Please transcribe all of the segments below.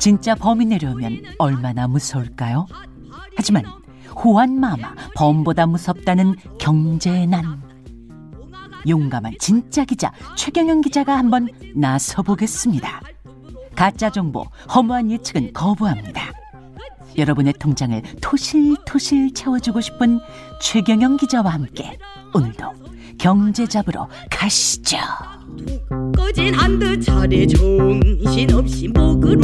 진짜 범이 내려오면 얼마나 무서울까요? 하지만 호환마마 범보다 무섭다는 경제의 난 용감한 진짜 기자 최경영 기자가 한번 나서 보겠습니다. 가짜 정보, 허무한 예측은 거부합니다. 여러분의 통장을 토실토실 채워주고 싶은 최경영 기자와 함께 오늘도 경제 잡으러 가시죠. 꺼지난 듯 자래 정신없이 목을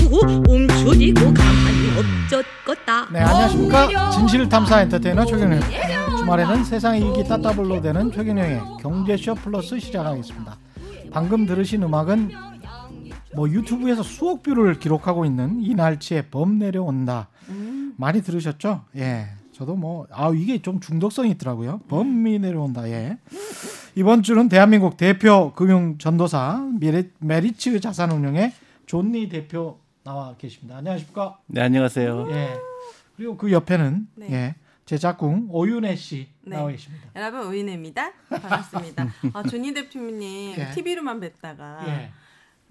움츠리고 가만히 엎졌겄다 네, 안녕하십니까. 진실 탐사 엔터테이너 최경영. 주말에는 세상의 일기 따따블로 되는 최경영의 경제쇼 플러스 시작하겠습니다. 방금 들으신 음악은 뭐 유튜브에서 수억 뷰를 기록하고 있는 이날치의 범 내려온다. 많이 들으셨죠? 예. 저도 뭐, 아, 이게 좀 중독성이 있더라고요. 범이 내려온다. 예. 이번 주는 대한민국 대표 금융 전도사 메리, 메리츠 자산운용의 존리 대표 나와 계십니다. 안녕하십니까? 네, 안녕하세요. 예. 그리고 그 옆에는 네. 예. 제 짝꿍 오윤혜 씨 네. 나와 계십니다. 여러분 오윤혜입니다. 반갑습니다. 아, 존리 대표님 예. TV로만 뵀다가 예.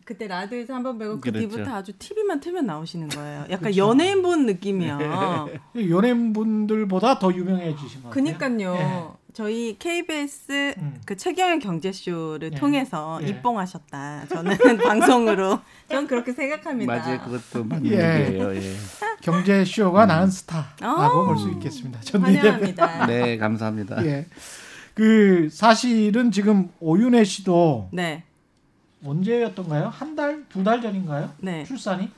그때 라디오에서 한번 뵈고 그 그랬죠. 뒤부터 아주 TV만 틀면 나오시는 거예요. 약간 연예인 본 느낌이야. 연예인 분들보다 더 유명해지신 것 같아요. 그니까요. 저희 KBS 음. 그 최경영 경제쇼를 예. 통해서 예. 입봉하셨다. 저는 방송으로. 전 그렇게 생각합니다. 맞아요. 그것도 맞는 예. 얘기예요. 예. 경제 쇼가 낳은 스타라고 아. 볼수 있겠습니다. 환영합니다. 네. 네, 감사합니다. 예. 그 사실은 지금 오윤혜 씨도 네. 언제였던가요? 한 달, 두 달 전인가요? 네. 출산이?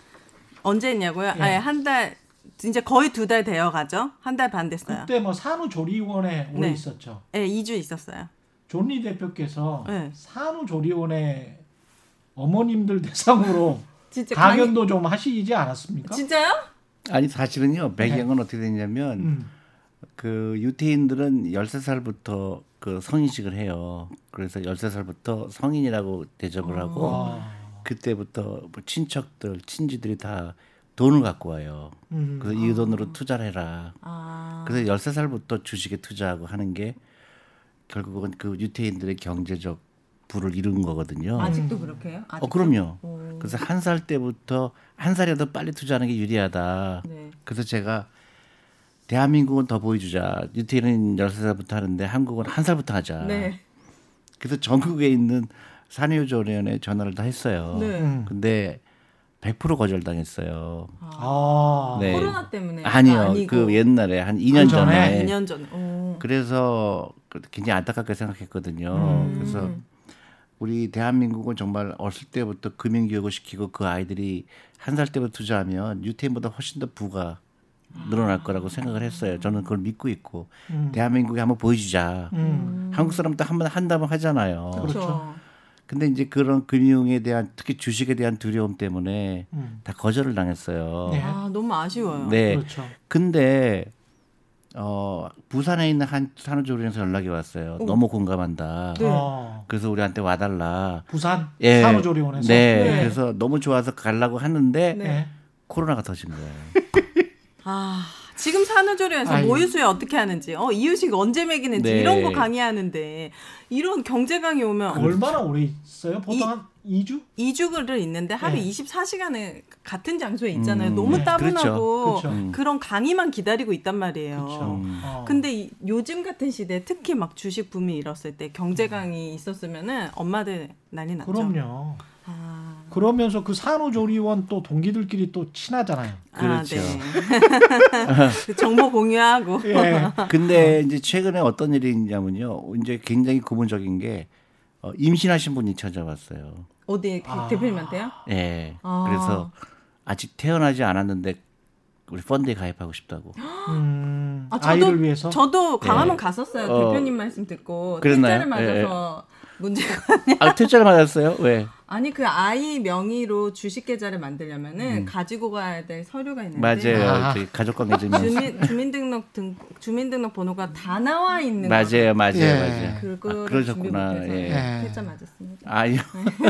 언제 했냐고요? 예. 아예 한 달, 이제 거의 두 달 되어 가죠? 한 달 반 됐어요. 그때 뭐 산후조리원에 오래 네. 있었죠. 네, 2주 있었어요. 존리 대표께서 네. 산후조리원에 어머님들 대상으로 진짜 강연도 좀 하시지 않았습니까? 강의- 진짜요? 아니 사실은요 배경은 어떻게 됐냐면 음. 그 유태인들은 13살부터 그 성인식을 해요. 그래서 13살부터 성인이라고 대접을 하고 아. 그때부터 뭐 친척들, 친지들이 다 돈을 갖고 와요. 음. 그래서 이 돈으로 투자를 해라. 아. 그래서 13살부터 주식에 투자하고 하는 게 결국은 그 유태인들의 경제적 부를 이룬 거거든요. 아직도 그렇게 해요? 어, 아직도? 그럼요. 오. 그래서 한 살 때부터 한 살이라도 빨리 투자하는 게 유리하다. 네. 그래서 제가 대한민국은 더 보여주자. 유태인은 13살부터 하는데 한국은 한 살부터 하자. 네. 그래서 전국에 있는 산후조리원에 전화를 다 했어요. 네. 음. 근데 100% 거절당했어요. 아. 네. 코로나 때문에 아니요. 아니고 그 옛날에 한 2년 그 전에? 전에. 2년 전에. 오. 그래서 그 굉장히 안타깝게 생각했거든요. 음. 그래서 우리 대한민국은 정말 어릴 때부터 금융 교육을 시키고 그 아이들이 한 살 때부터 투자하면 유태인보다 훨씬 더 부가 늘어날 거라고 생각을 했어요. 저는 그걸 믿고 있고 음. 대한민국에 한번 보여주자. 음. 한국 사람도 한번 한다면 하잖아요. 그렇죠. 근데 이제 그런 금융에 대한 특히 주식에 대한 두려움 때문에 음. 다 거절을 당했어요. 네. 아, 너무 아쉬워요. 네. 그렇죠. 근데 어 부산에 있는 한 산후조리원에서 연락이 왔어요. 너무 공감한다. 네. 어. 그래서 우리한테 와달라. 부산 예. 산후조리원에서 네. 네. 그래서 너무 좋아서 가려고 하는데 네. 네. 코로나가 터진 거예요. 아, 지금 산후조리원에서 아유. 모유수유 어떻게 하는지, 어, 이유식 언제 먹이는지 네. 이런 거 강의하는데 이런 경제 강의 오면 얼마나 오래 있어요? 보통 이- 한 2주? 2주를 있는데 하루 네. 24시간을 같은 장소에 있잖아요. 음, 너무 네. 따분하고 그렇죠. 음. 그런 강의만 기다리고 있단 말이에요. 그렇죠. 음. 어. 근데 이- 요즘 같은 시대에 특히 막 주식 붐이 일었을 때 경제 강의 있었으면은 엄마들 난리 났죠. 그럼요. 아, 그러면서 그 산후조리원 또 동기들끼리 또 친하잖아요. 그렇죠. 아, 네. 그 정보 공유하고 예. 근데 이제 최근에 어떤 일이 있냐면요. 이제 굉장히 고문적인 게 어, 임신하신 분이 찾아왔어요. 어디 그 아. 대표님한테요? 예. 아. 그래서 아직 태어나지 않았는데 우리 펀드에 가입하고 싶다고. 음, 아, 아이를 저도 위해서. 저도 강화문 예. 갔었어요. 어. 대표님 말씀 듣고 그랬나요? 퇴짜를 맞아서 문제가 아, 퇴짜를 맞았어요? 왜? 아니 그 아이 명의로 주식 계좌를 만들려면은 가지고 가야 될 서류가 있는데 맞아요. 아. 저희 가족 관계 증명서. 주민 주민등록 등 주민등록 번호가 다 나와 있는 맞아요, 맞아요, 예. 맞아요. 그거를 아, 그러셨구나. 예. 예. 퇴짜 맞았습니다. 아니요.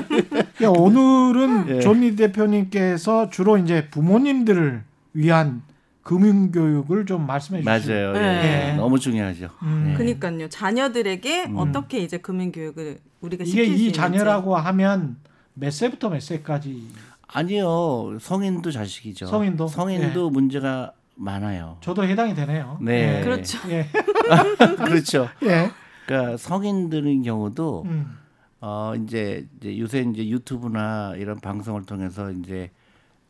야, 오늘은 예. 존니 대표님께서 주로 이제 부모님들을 위한 금융 교육을 좀 말씀해 주시죠. 맞아요. 네. 예. 너무 중요하죠. 음. 예. 그니까요. 자녀들에게 어떻게 이제 금융 교육을 우리가 이게 이. 자녀라고 하면 몇 세부터 몇 세까지 아니요 성인도 자식이죠. 성인도? 성인도 문제가 많아요. 저도 해당이 되네요. 네. 그렇죠. 예. 그렇죠. 예. 그러니까 성인들의 경우도 음. 어 이제, 이제 요새 이제 유튜브나 이런 방송을 통해서 이제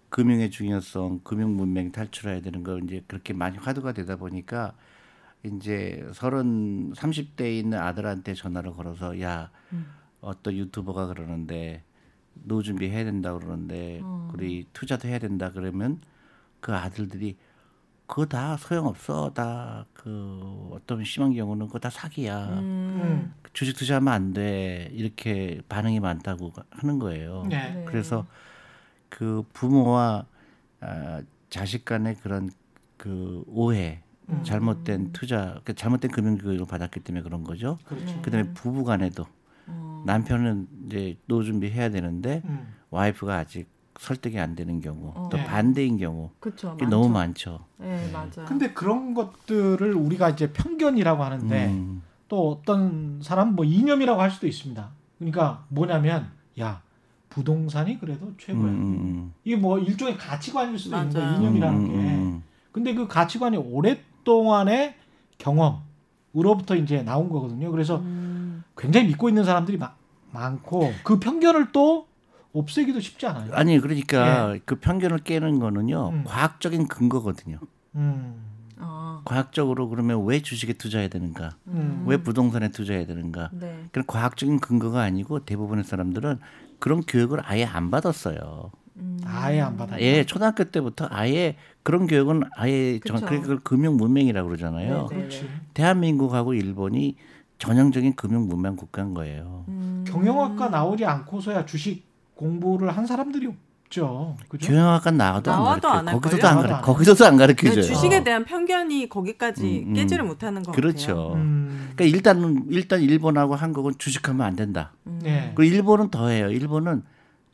금융의 중요성, 금융 문명 탈출해야 되는 거 이제 그렇게 많이 화두가 되다 보니까 이제 서른 삼십 대에 있는 아들한테 전화를 걸어서 야 어떤 유튜버가 그러는데 노 준비해야 된다 그러는데 우리 투자도 해야 된다 그러면 그 아들들이 그거 다 소용없어 다 그 어떤 심한 경우는 그거 다 사기야 음. 주식 투자하면 안 돼 이렇게 반응이 많다고 하는 거예요. 네. 그래서 그 부모와 아, 자식 간의 그런 그 오해, 음. 잘못된 투자, 그 잘못된 금융 교육을 받았기 때문에 그런 거죠. 그렇죠. 그다음에 부부 간에도 남편은 이제 노 준비해야 되는데 음. 와이프가 아직 설득이 안 되는 경우, 또 네. 반대인 경우 그렇죠. 이게 너무 많죠. 네, 맞아. 근데 그런 것들을 우리가 이제 편견이라고 하는데 음. 또 어떤 사람 뭐 이념이라고 할 수도 있습니다. 그러니까 뭐냐면 야 부동산이 그래도 최고야. 음, 음, 이게 뭐 일종의 가치관일 수도 있는. 맞아요. 이념이라는 음, 게. 음, 근데 그 가치관이 오랫동안의 경험으로부터 이제 나온 거거든요. 그래서 음. 굉장히 믿고 있는 사람들이 마- 많고 그 편견을 또 없애기도 쉽지 않아요. 아니 그러니까 그 편견을 깨는 거는요 음. 과학적인 근거거든요. 음. 아, 과학적으로 그러면 왜 주식에 투자해야 되는가? 음. 왜 부동산에 투자해야 되는가? 네. 그런 과학적인 근거가 아니고 대부분의 사람들은 그런 교육을 아예 안 받았어요. 음. 아예 안 받아. 예, 초등학교 때부터 아예 그런 교육은 아예 정, 그쵸. 그걸 금융 문맹이라고 그러잖아요. 네, 네. 그렇지. 대한민국하고 일본이 전형적인 금융 문명 국가인 거예요. 음. 경영학과 나오지 않고서야 주식 공부를 한 사람들이 없죠. 그죠? 경영학과 나와도 안 나와도 가르쳐. 안 거기서도 안? 가르쳐. 거기서도 안 가르쳐줘요. 네, 주식에 대한 편견이 거기까지 음, 음. 깨지를 못하는 것 그렇죠. 같아요. 음. 그러니까 일단은 일단 일본하고 한국은 주식하면 안 된다. 음. 네. 그리고 일본은 더해요. 일본은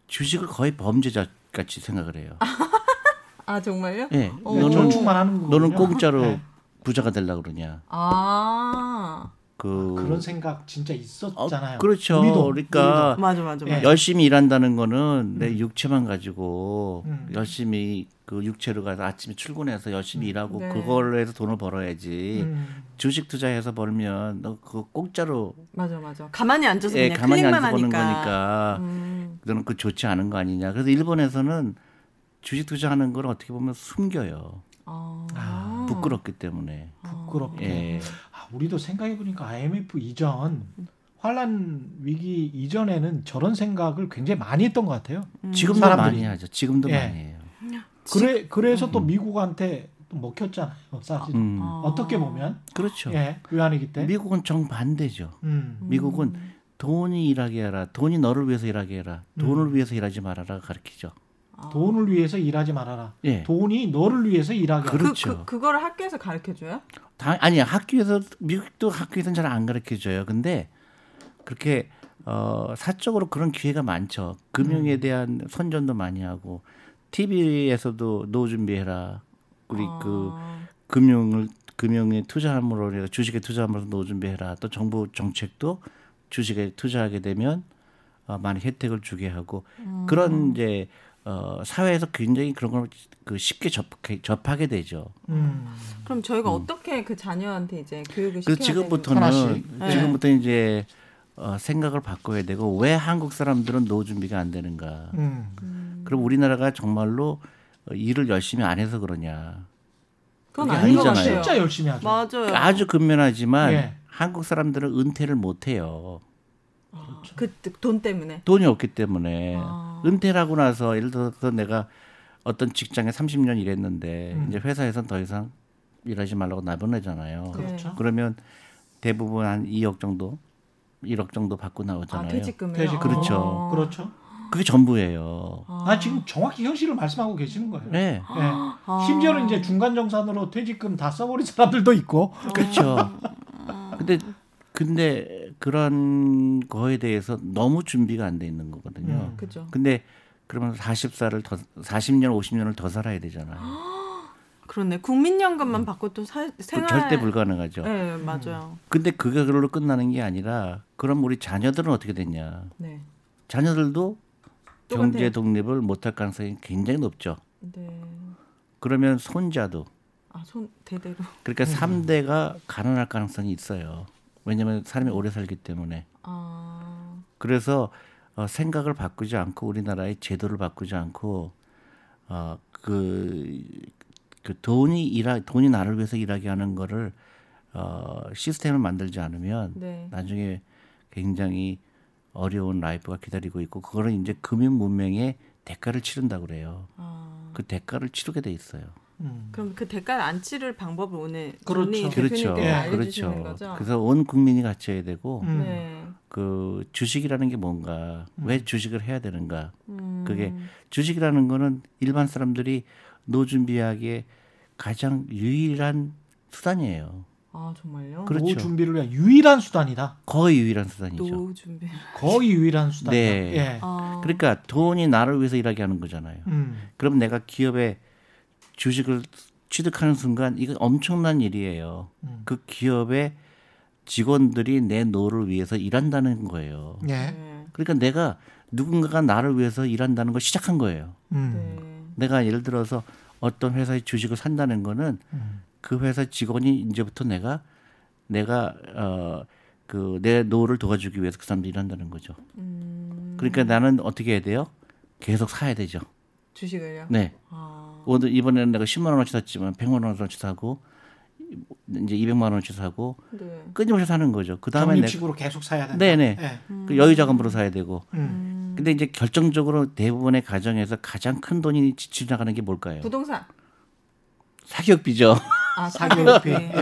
주식을 거의 범죄자 같이 생각을 해요. 아 정말요? 예, 어. 네, 너는. 너는 공짜로 네. 부자가 되려 그러냐. 아 그 그런 생각 진짜 있었잖아요. 어, 그렇죠. 우리도, 그러니까 맞아 맞아 예. 맞아. 열심히 일한다는 거는 내 육체만 가지고 음. 열심히 그 육체로 가서 아침에 출근해서 열심히 일하고 네. 그걸로 해서 돈을 벌어야지. 음. 주식 투자해서 벌면 너 그거 공짜로 맞아 맞아. 가만히 앉아서 예, 그냥 가만히 클릭만 앉아 보는 하니까. 거니까 음. 너는 그 좋지 않은 거 아니냐. 그래서 일본에서는 주식 투자하는 걸 어떻게 보면 숨겨요. 아. 아, 부끄럽기 때문에. 부끄럽게. 예. 아, 우리도 생각해 보니까 IMF 이전 환란 위기 이전에는 저런 생각을 굉장히 많이 했던 것 같아요. 지금도 사람들이. 많이 하죠. 지금도 예. 많이 해요. 그래 그래서 또 미국한테 또 먹혔잖아요. 사실 음. 아. 어떻게 보면 그렇죠. 예 외환위기 때. 미국은 정 반대죠. 음. 미국은 돈이 일하게 해라. 돈이 너를 위해서 일하게 해라. 돈을 위해서 일하지 말아라 가르치죠. 아. 돈을 위해서 일하지 말아라. 예. 돈이 너를 위해서 일하게 하라. 그, 그렇죠. 그 그 거를 학교에서 가르쳐 줘요? 다, 아니 학교에서 미국도 학교에서는 잘 안 가르쳐 줘요. 근데 그렇게 어, 사적으로 그런 기회가 많죠. 금융에 대한 선전도 많이 하고 TV에서도 노후 준비해라. 우리 그 아. 금융을 금융에 투자함으로 해서 주식에 투자함으로 노후 준비해라. 또 정부 정책도 주식에 투자하게 되면 어, 많은 혜택을 주게 하고 그런 이제 어, 사회에서 굉장히 그런 걸 그 쉽게 접하게, 접하게 되죠. 음. 그럼 저희가 어떻게 그 자녀한테 이제 교육을 그래서 시켜야 지금부터는 하나씩. 네. 지금부터 이제 어, 생각을 바꿔야 되고 왜 한국 사람들은 노후 준비가 안 되는가? 음. 그럼 우리나라가 정말로 어, 일을 열심히 안 해서 그러냐? 그건 아니잖아요. 같아요. 진짜 열심히 하죠. 맞아요. 아주 근면하지만 예. 한국 사람들은 은퇴를 못 해요. 그돈 때문에. 돈이 없기 때문에 아. 은퇴를 하고 나서 예를 들어서 내가 어떤 직장에 30년 일했는데 음. 이제 회사에서는 더 이상 일하지 말라고 나보내잖아요. 그렇죠. 그러면 대부분 한 2억 정도, 1억 정도 받고 아 나오잖아요. 퇴직금을. 퇴직금. 그렇죠. 아. 그렇죠. 그게 전부예요. 아 지금 정확히 현실을 말씀하고 계시는 거예요. 네. 예. 아. 심지어는 이제 중간 정산으로 퇴직금 다 써버린 사람들도 있고. 그렇죠. 근데 근데 그런 거에 대해서 너무 준비가 안 돼 있는 거거든요. 음. 그죠. 근데 그러면 40살을 더 40년, 50년을 더 살아야 되잖아요. 그렇네. 국민연금만 받고 또 사, 그 생활 절대 불가능하죠. 네, 맞아요. 근데 그걸로 끝나는 게 아니라 그럼 우리 자녀들은 어떻게 됐냐? 네. 자녀들도. 경제 독립을 못할 가능성이 굉장히 높죠. 네. 그러면 손자도 아, 손 대대로. 그러니까 삼대가 가난할 가능성이 있어요. 왜냐하면 사람이 오래 살기 때문에. 아. 그래서 어, 생각을 바꾸지 않고 우리나라의 제도를 바꾸지 않고 어, 그, 그 돈이 일하 돈이 나를 위해서 일하게 하는 거를 어, 시스템을 만들지 않으면 네. 나중에 굉장히 어려운 life가 기다리고 있고 그거는 이제 금융 문맹의 대가를 치른다 고 그래요. 아. 그 대가를 치르게 돼 있어요. 음. 그럼 그 대가를 안 치를 방법을 오늘 그렇죠. 그렇죠. 예. 알려주시는 그렇죠. 거죠. 그래서 온 국민이 갖춰야 되고 음. 네. 그 주식이라는 게 뭔가 왜 주식을 해야 되는가 음. 그게 주식이라는 거는 일반 사람들이 노후 준비하기에 가장 유일한 수단이에요. 아 정말요? 그렇죠. 노후 준비를 위한 유일한 수단이다. 거의 유일한 수단이죠. 노후 준비. 거의 유일한 수단이다. 네. 예. 아. 그러니까 돈이 나를 위해서 일하게 하는 거잖아요. 음. 그럼 내가 기업에 주식을 취득하는 순간 이건 엄청난 일이에요. 음. 그 기업의 직원들이 내 노후를 위해서 일한다는 거예요. 예. 네. 그러니까 내가 누군가가 나를 위해서 일한다는 걸 시작한 거예요. 음. 네. 내가 예를 들어서 어떤 회사의 주식을 산다는 거는 음. 그 회사 직원이 이제부터 내가 내가 어 그 내 노후를 도와주기 위해서 그 사람도 일한다는 거죠. 음. 그러니까 나는 어떻게 해야 돼요? 계속 사야 되죠. 주식을요? 네. 아. 오늘 이번에는 내가 10만 원어치 샀지만 100만 원어치 사고 이제 200만 원어치 사고 네. 끊임없이 사는 거죠. 그 다음에 내가 적립식으로 계속 사야 된다. 네네. 예. 그 여유 자금으로 사야 되고. 음. 근데 이제 결정적으로 대부분의 가정에서 가장 큰 돈이 지출 나가는 게 뭘까요? 부동산. 사기업비죠. 아 사교육비. 네. 예.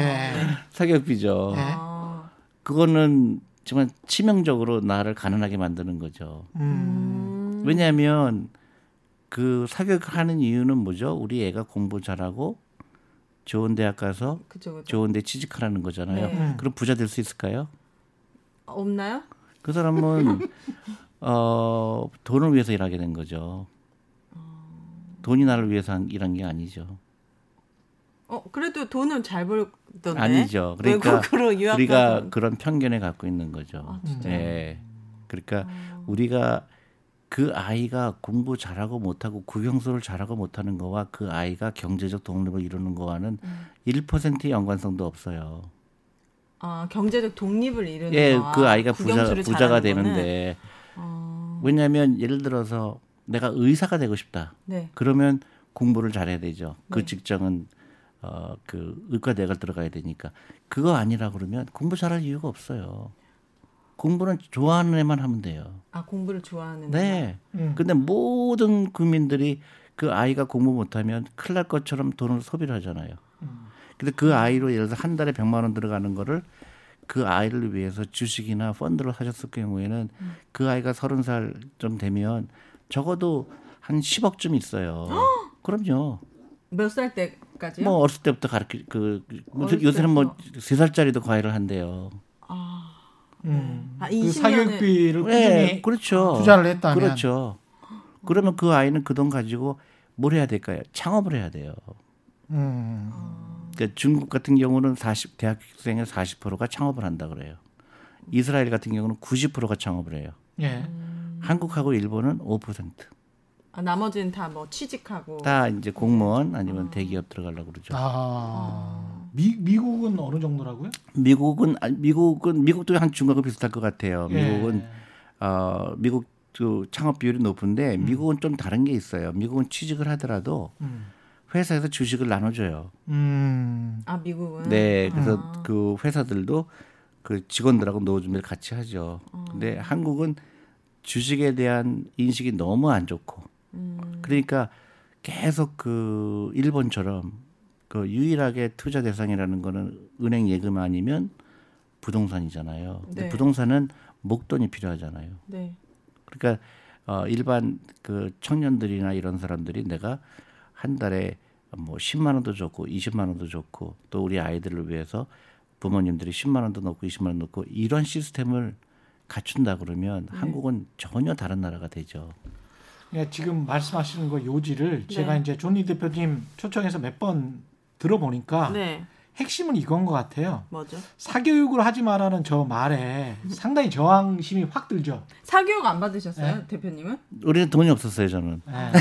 네. 아. 그거는 정말 치명적으로 나를 가난하게 만드는 거죠. 음. 음. 왜냐하면 그 사교육하는 이유는 뭐죠? 우리 애가 공부 잘하고 좋은 대학 가서 그죠 그죠. 좋은 데 취직하라는 거잖아요. 네. 음. 그럼 부자 될 수 있을까요? 없나요? 그 사람은 어 돈을 위해서 일하게 된 거죠. 돈이 나를 위해서 한- 일한 게 아니죠. 어 그래도 돈은 잘 벌던데. 아니죠. 그러니까 우리가 가서. 그런 편견을 갖고 있는 거죠. 아? 네. 그러니까 아. 우리가 그 아이가 공부 잘하고 못하고 국영수를 잘하고 못하는 거와 그 아이가 경제적 독립을 이루는 거와는 음. 1%의 연관성도 없어요. 아 경제적 독립을 이루는 예, 거와 그 아이가 부자, 부자가 되는데 어, 왜냐하면 예를 들어서 내가 의사가 되고 싶다. 네. 그러면 공부를 잘해야 되죠. 그 네. 직장은 어 그 의과대학을 들어가야 되니까 그거 아니라 그러면 공부 잘할 이유가 없어요. 공부는 좋아하는 애만 하면 돼요. 아 공부를 좋아하는. 네. 음. 근데 모든 국민들이 그 아이가 공부 못하면 큰일 날 것처럼 돈을 소비를 하잖아요. 근데 그 아이로 예를 들어 한 달에 100만 원 들어가는 거를 그 아이를 위해서 주식이나 펀드를 사셨을 경우에는 그 아이가 서른 살 좀 되면 적어도 한 10억쯤 있어요. 그럼요. 몇 살 때까지요? 뭐 어렸을 때부터 가르치 그뭐 어렸을 요새는 뭐 세 살짜리도 과외를 한대요. 음. 아, 그 20년을 사교육비를 꾸준히 네, 그렇죠. 투자를 했다면 그렇죠. 그러면 그 아이는 그 돈 가지고 뭘 해야 될까요? 창업을 해야 돼요. 음. 그러니까 중국 같은 경우는 40 대학생의 40%가 창업을 한다 그래요. 이스라엘 같은 경우는 90%가 창업을 해요. 예. 한국하고 일본은 5%. 아, 나머지는 다 뭐 취직하고. 다 이제 공무원 아니면 대기업 들어가려고 그러죠. 아. 미, 미국은 어느 정도라고요? 미국은 아, 미국은 미국도 한 중국하고 비슷할 것 같아요. 미국은 예. 어 미국 그 창업 비율이 높은데 미국은 좀 다른 게 있어요. 미국은 취직을 하더라도 음. 회사에서 주식을 나눠줘요. 음. 아 미국은. 네, 그래서 아. 그 회사들도 그 직원들하고 노후 준비를 같이 하죠. 근데 한국은 주식에 대한 인식이 너무 안 좋고, 그러니까 계속 그 일본처럼 그 유일하게 투자 대상이라는 거는 은행 예금 아니면 부동산이잖아요. 근데 네. 부동산은 목돈이 필요하잖아요. 네. 그러니까 어 일반 그 청년들이나 이런 사람들이 내가 한 달에 뭐 10만 원도 좋고 20만 원도 좋고 또 우리 아이들을 위해서 부모님들이 10만 원도 넣고 20만 원 넣고 이런 시스템을 갖춘다 그러면 네. 한국은 전혀 다른 나라가 되죠. 예, 지금 말씀하시는 거 요지를 네. 제가 이제 존니 대표님 초청해서 몇 번 들어보니까 네. 핵심은 이건 것 같아요. 뭐죠? 사교육을 하지 말라는 저 말에 상당히 저항심이 확 들죠. 사교육 안 받으셨어요, 네. 대표님은? 우리는 돈이 없었어요 저는. 예.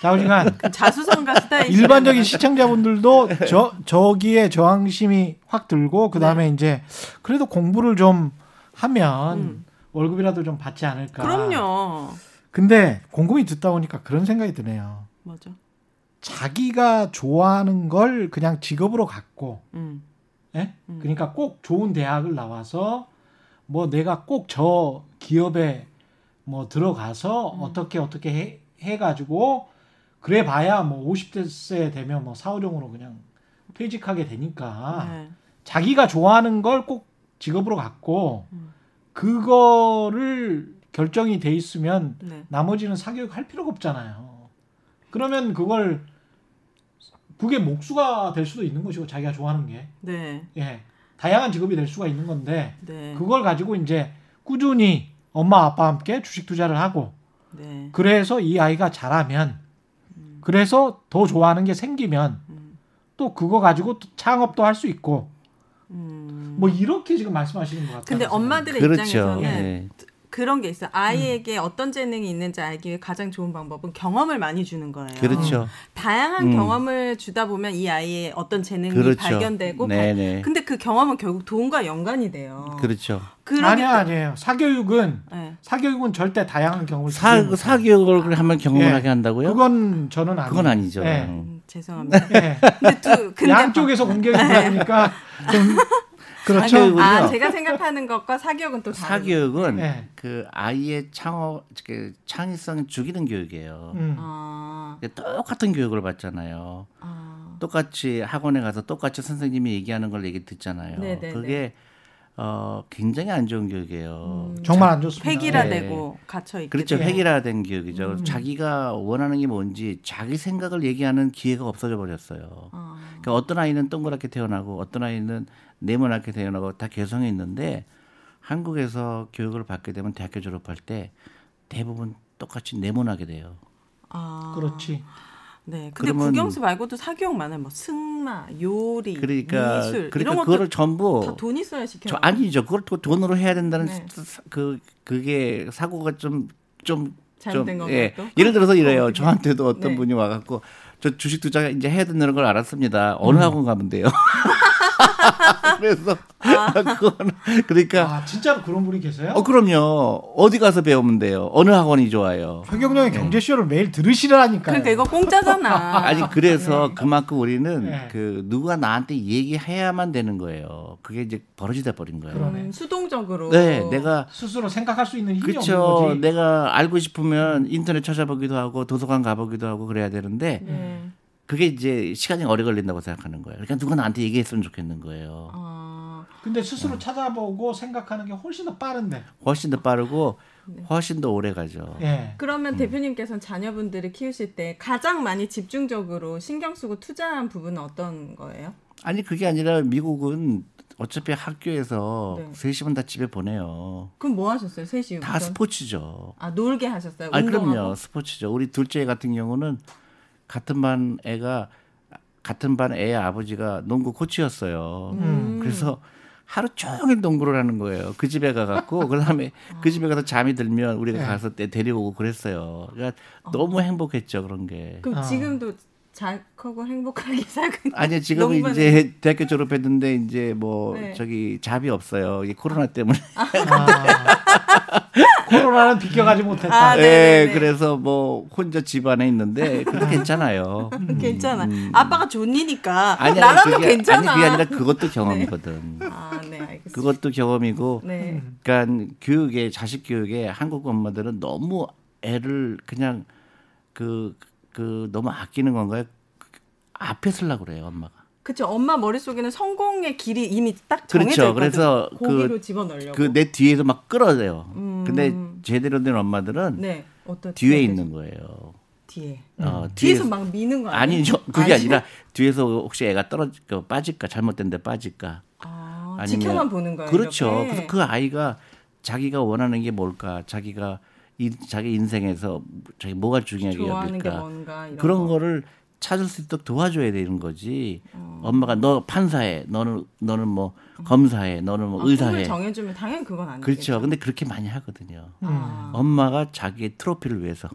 자우지간 자수성가 스타일. 일반적인 시청자분들도 저 저기에 저항심이 확 들고 그 다음에 이제 그래도 공부를 좀 하면 음. 월급이라도 좀 받지 않을까. 그럼요. 근데 곰곰이 듣다 보니까 그런 생각이 드네요. 뭐죠? 자기가 좋아하는 걸 그냥 직업으로 갖고, 음. 예? 음. 그러니까 꼭 좋은 대학을 나와서 뭐 내가 꼭 저 기업에 뭐 들어가서 음. 어떻게 어떻게 해, 해가지고 그래 봐야 뭐 50대 되면 뭐 사후령으로 그냥 퇴직하게 되니까 네. 자기가 좋아하는 걸 꼭 직업으로 갖고 음. 그거를 결정이 돼 있으면 네. 나머지는 사교육 할 필요가 없잖아요. 그러면 그걸 그게 목수가 될 수도 있는 것이고 자기가 좋아하는 게 네. 예. 다양한 직업이 될 수가 있는 건데 네. 그걸 가지고 이제 꾸준히 엄마 아빠와 함께 주식 투자를 하고 네. 그래서 이 아이가 잘하면 그래서 더 좋아하는 게 생기면 음. 또 그거 가지고 또 창업도 할 수 있고 음. 뭐 이렇게 지금 말씀하시는 것 같아요. 근데 엄마들의 그렇죠. 입장에서는 네. 그런 게 있어요. 아이에게 어떤 재능이 있는지 알기 위해 가장 좋은 방법은 경험을 많이 주는 거예요. 그렇죠. 다양한 음. 경험을 주다 보면 이 아이의 어떤 재능이 그렇죠. 발견되고 네네. 발- 근데 그 경험은 결국 돈과 연관이 돼요. 그렇죠. 때- 아니에요. 사교육은 네. 사교육은 절대 다양한 경험을 사. 사교육을 하면 경험을 예. 하게 한다고요? 그건 저는 아니에요. 그건 아니죠. 예. 음, 죄송합니다. 예. 근데 두 근데 양쪽에서 공격이 들어가니까 좀 그렇죠. 사교육은요. 아 제가 생각하는 것과 사교육은 또 다른. 사교육은 네. 그 아이의 창업 그 창의성을 죽이는 교육이에요. 음. 아, 똑같은 교육을 받잖아요. 아, 똑같이 학원에 가서 똑같이 선생님이 얘기하는 걸 얘기 듣잖아요. 네네네. 그게 어 굉장히 안 좋은 교육이에요. 음, 정말 안 좋습니다. 획일화되고 갇혀 있게. 그렇죠. 예. 획일화된 교육이죠. 음. 자기가 원하는 게 뭔지 자기 생각을 얘기하는 기회가 없어져 버렸어요. 아, 그러니까 어떤 아이는 동그랗게 태어나고 어떤 아이는 네모나게 태어나고 다 개성이 있는데 한국에서 교육을 받게 되면 대학교 졸업할 때 대부분 똑같이 네모나게 돼요. 아, 그렇지. 네. 근데 그러면- 국영수 말고도 사교육 많아요. 뭐 승마, 요리, 그러니까 미술 그러니까 이런 그거를 전부 다돈 있어야 시켜. 저 아니죠. 그걸 또 돈으로 해야 된다는 네. 사- 그 그게 사고가 좀좀 잘못된 건가요, 예. 또? 예를 들어서 이래요. 어떻게? 저한테도 어떤 네. 분이 와갖고 저 주식 투자 이제 해야 된다는 걸 알았습니다. 어느 음. 학원 가면 돼요. 그래서 그거는 그러니까 아 진짜로 그런 분이 계세요? 어 그럼요. 어디 가서 배우면 돼요. 어느 학원이 좋아요. 최경영의 경제 쇼를 매일 들으시라니까요. 그러니까 이거 공짜잖아. 아니 그래서 그만큼 우리는 네. 그 누가 나한테 얘기해야만 되는 거예요. 그게 이제 버릇이 돼 버린 거예요. 그러네. 음, 수동적으로. 네, 내가 스스로 생각할 수 있는 힘이 없는 그렇죠. 거지. 내가 알고 싶으면 인터넷 찾아보기도 하고 도서관 가보기도 하고 그래야 되는데 네. 그게 이제 시간이 오래 걸린다고 생각하는 거예요. 그러니까 누가 나한테 얘기했으면 좋겠는 거예요. 아, 근데 스스로 네. 찾아보고 생각하는 게 훨씬 더 빠른데. 훨씬 더 빠르고 네. 훨씬 더 오래 가죠. 예. 그러면 음. 대표님께서는 자녀분들을 키우실 때 가장 많이 집중적으로 신경 쓰고 투자한 부분은 어떤 거예요? 아니 그게 아니라 미국은 어차피 학교에서 네. 3시면 다 집에 보내요. 그럼 뭐 하셨어요? 셋이 다 우선? 스포츠죠. 아 놀게 하셨어요? 아? 그럼요. 스포츠죠. 우리 둘째 같은 경우는 같은 반 애가 같은 반 애의 아버지가 농구 코치였어요. 음. 그래서 하루 종일 농구를 하는 거예요. 그 집에 가갖고 그다음에 그 집에 가서 잠이 들면 우리가 네. 가서 때 데리고 오고 그랬어요. 그러니까 너무 행복했죠 그런 게. 그럼 아. 지금도 잘 크고 행복하게 살고 있는 아니요 지금 이제 대학교 졸업했는데 이제 뭐 네. 저기 잡이 없어요. 이게 코로나 때문에. 아. 코로나는 비껴가지 못했다. 아, 예, 네네네. 그래서 뭐 혼자 집 안에 있는데 그래도 괜찮아요. 괜찮아. 아빠가 존니니까 음. 아니, 아니, 나라도 그게, 괜찮아. 아니 그게 아니라 그것도 경험이거든. 아, 네, 알겠습니다. 그것도 경험이고, 네. 그러니까 교육에 자식 교육에 한국 엄마들은 너무 애를 그냥 그, 그 너무 아끼는 건가요? 그 앞에 쓰려고 그래요 엄마가. 그쵸. 엄마 머릿속에는 성공의 길이 이미 딱 정해져 그렇죠. 있거든. 그래서 그- 집어넣으려고. 그 내 뒤에서 막 끌어대요. 음. 근데 제대로 된 엄마들은 네. 어떤 뒤에 있는 거예요. 뒤에. 어, 뒤에서 막 미는 거 아니에요? 아니죠. 그게 아니, 아니라 뒤에서 혹시 애가 떨어질 까 빠질까 잘못된 데 빠질까. 아, 아니면- 지켜만 보는 거예요. 그렇죠. 이렇게? 그래서 그 아이가 자기가 원하는 게 뭘까, 자기가 이, 자기 인생에서 자기 뭐가 중요하게 여길까 그런 거. 거를 찾을 수 있도록 도와줘야 되는 거지. 엄마가 너 판사해, 너는 너는 뭐 검사해, 너는 뭐 아, 의사해. 정해주면 당연히 그건 아니겠죠. 그렇죠. 근데 그렇게 많이 하거든요. 아, 엄마가 자기의 트로피를 위해서,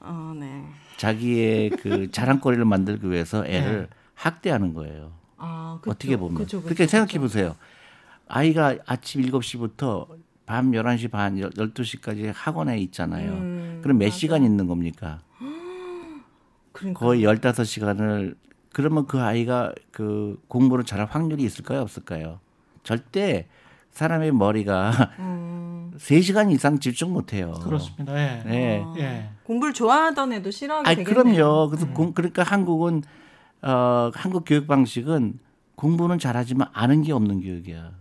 아, 네. 자기의 그 자랑거리를 만들기 위해서 애를 학대하는 거예요. 아, 그쵸. 어떻게 보면. 그쵸, 그쵸, 그렇게 생각해. 보세요. 아이가 아침 7시부터 밤 11시 반, 12시까지 학원에 있잖아요. 음, 그럼 몇 맞아요. 시간 있는 겁니까? 그러니까. 거의 15시간을 그러면 그 아이가 그 공부를 잘할 확률이 있을까요, 없을까요? 절대 사람의 머리가 음, 3시간 이상 집중 못 해요. 그렇습니다. 예. 네. 아, 예. 공부를 좋아하던 애도 싫어하게 되겠네요. 그럼요. 그래서 공, 그러니까 한국은 어 한국 교육 방식은 공부는 잘하지만 아는 게 없는 교육이야.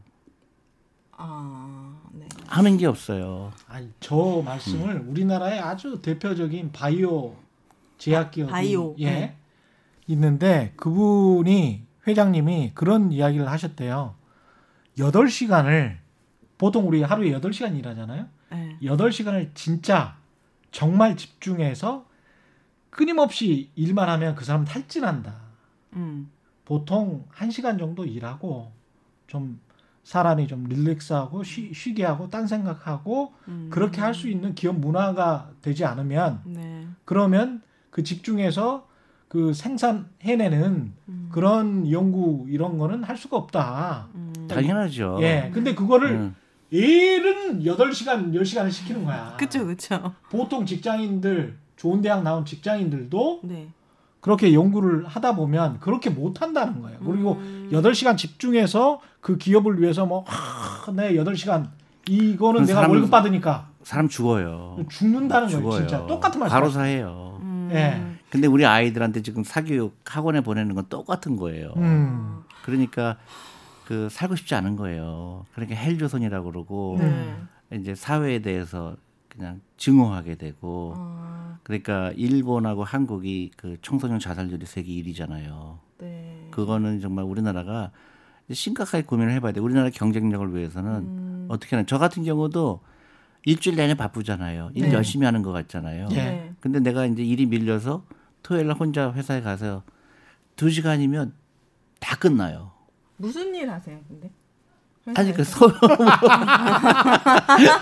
아, 네. 아는 게 없어요. 아니 저 말씀을 우리나라의 아주 대표적인 바이오 제약 기업이 바이오. 예 네. 있는데 그분이 회장님이 그런 이야기를 하셨대요. 8시간을 보통 우리 하루에 8시간 일하잖아요. 네. 8시간을 진짜 정말 집중해서 끊임없이 일만 하면 그 사람 탈진한다. 음. 보통 1시간 정도 일하고 좀 사람이 좀 릴렉스하고 쉬, 쉬게 하고 딴 생각하고 음. 그렇게 할 수 있는 기업 문화가 되지 않으면 네. 그러면 그 집중해서 그 생산해내는 음. 그런 연구 이런 거는 할 수가 없다. 음. 당연하죠. 예. 근데 그거를 음. 일은 8시간, 10시간을 시키는 거야. 그쵸, 그쵸. 보통 직장인들 좋은 대학 나온 직장인들도 네. 그렇게 연구를 하다 보면 그렇게 못 한다는 거예요. 그리고 음. 8시간 집중해서 그 기업을 위해서 뭐, 하, 네, 8시간 이거는 그 내가 사람은- 월급 받으니까 사람 죽어요. 죽는다는 거예요, 죽어요. 진짜. 똑같은 말씀. 과로사해요. 음. 예. 근데 우리 아이들한테 지금 사교육 학원에 보내는 건 똑같은 거예요. 음. 그러니까 그 살고 싶지 않은 거예요. 그러니까 헬조선이라고 그러고 네. 이제 사회에 대해서 그냥 증오하게 되고 아, 그러니까 일본하고 한국이 그 청소년 자살률이 세계 1위잖아요. 네. 그거는 정말 우리나라가 심각하게 고민을 해봐야 돼. 우리나라 경쟁력을 위해서는 음. 어떻게 하나. 저 같은 경우도 일주일 내내 바쁘잖아요. 일 네. 열심히 하는 것 같잖아요. 예. 네. 근데 내가 이제 일이 밀려서 토요일 날 혼자 회사에 가서 두 시간이면 다 끝나요. 무슨 일 하세요, 근데? 아니 그? 서